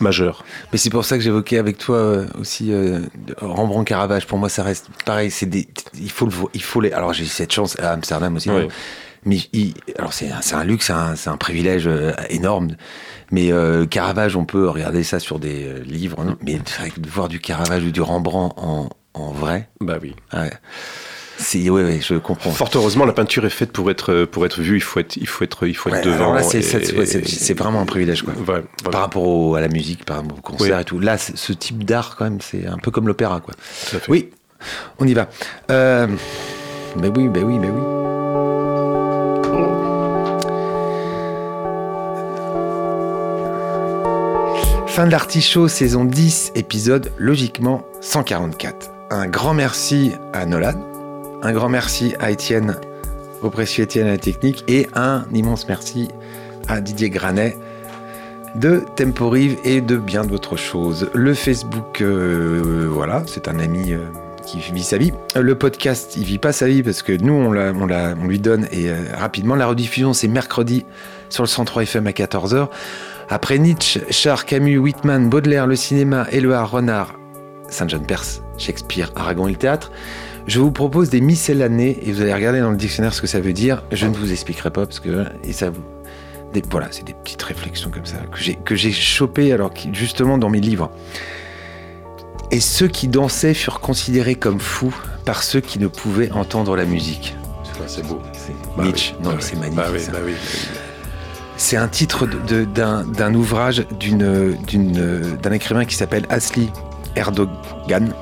majeur. Mais c'est pour ça que j'évoquais avec toi euh, aussi euh, Rembrandt Caravage. Pour moi, ça reste pareil. C'est des, il faut le, il faut les. Alors j'ai eu cette chance à Amsterdam aussi. Mais il- alors c'est un, un luxe, c'est un, un privilège euh, énorme. Mais euh, Caravage, on peut regarder ça sur des livres. non? Mais de voir du Caravage ou du Rembrandt en, en vrai, Bah oui. ouais. c'est ouais, ouais, je comprends. Fort heureusement, la peinture est faite pour être pour être vue. Il faut être il faut être il faut être devant. là, c'est vraiment un privilège, quoi. Ouais. Par rapport au- à la musique, par rapport au concert Oui. et tout. Là, ce type d'art, quand même, c'est un peu comme l'opéra, quoi. Tout à fait. Oui, on y va. Euh, mais oui, mais oui, mais oui. Fin de l'artichaut, saison 10, épisode logiquement 144. Un grand merci à Nolan, un grand merci à Étienne, au précieux Étienne à la technique, et un immense merci à Didier Granet de Temporive et de bien d'autres choses. Le Facebook, euh, voilà, c'est un ami euh, qui vit sa vie. Le podcast, il vit pas sa vie parce que nous, on, lui donne euh, rapidement. La rediffusion, c'est mercredi sur le 103 FM à 14h. Après Nietzsche, Char, Camus, Whitman, Baudelaire, le cinéma, Éluard, Renard, Saint-Jean-Perse, Shakespeare, Aragon et le théâtre, je vous propose des miscellanées et vous allez regarder dans le dictionnaire ce que ça veut dire. Je ne vous expliquerai pas parce que et ça vous des- voilà, c'est des petites réflexions comme ça que j'ai que j'ai chopées alors justement dans mes livres. Et ceux qui dansaient furent considérés comme fous par ceux qui ne pouvaient entendre la musique. Ah, C'est beau. Bah Nietzsche. oui, non, bah c'est oui, magnifique. Bah oui. C'est un titre d'un ouvrage d'un écrivain qui s'appelle Asli Erdogan,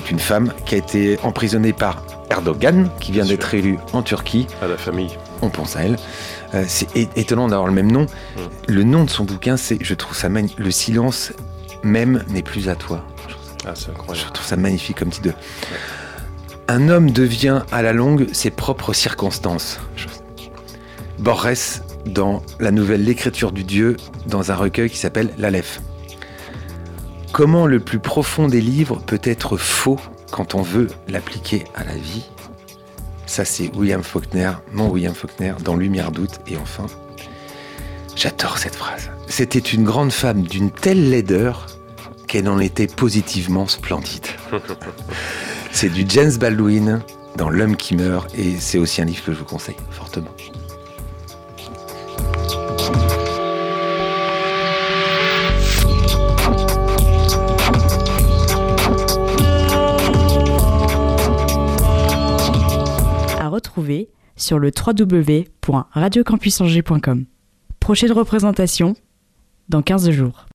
qui est une femme qui a été emprisonnée par Erdogan, qui vient d'être élu en Turquie. À la famille. On pense à elle. Euh, c'est étonnant d'avoir le même nom. Le nom de son bouquin, c'est, je trouve ça magnifique. Le silence même n'est plus à toi. Je trouve ça- Ah, c'est Je incroyable. trouve ça magnifique comme titre. de- Un homme devient à la longue ses propres circonstances. Borges dans la nouvelle L'écriture du Dieu, dans un recueil qui s'appelle L'Aleph. Comment le plus profond des livres peut être faux quand on veut l'appliquer à la vie? Ça, c'est William Faulkner, mon William Faulkner, dans Lumière doute. Et enfin, j'adore cette phrase. C'était une grande femme d'une telle laideur qu'elle en était positivement splendide. c'est du James Baldwin dans L'homme qui meurt et c'est aussi un livre que je vous conseille fortement. Sur le www.radiocampusangers.com. Prochaine représentation dans 15 jours.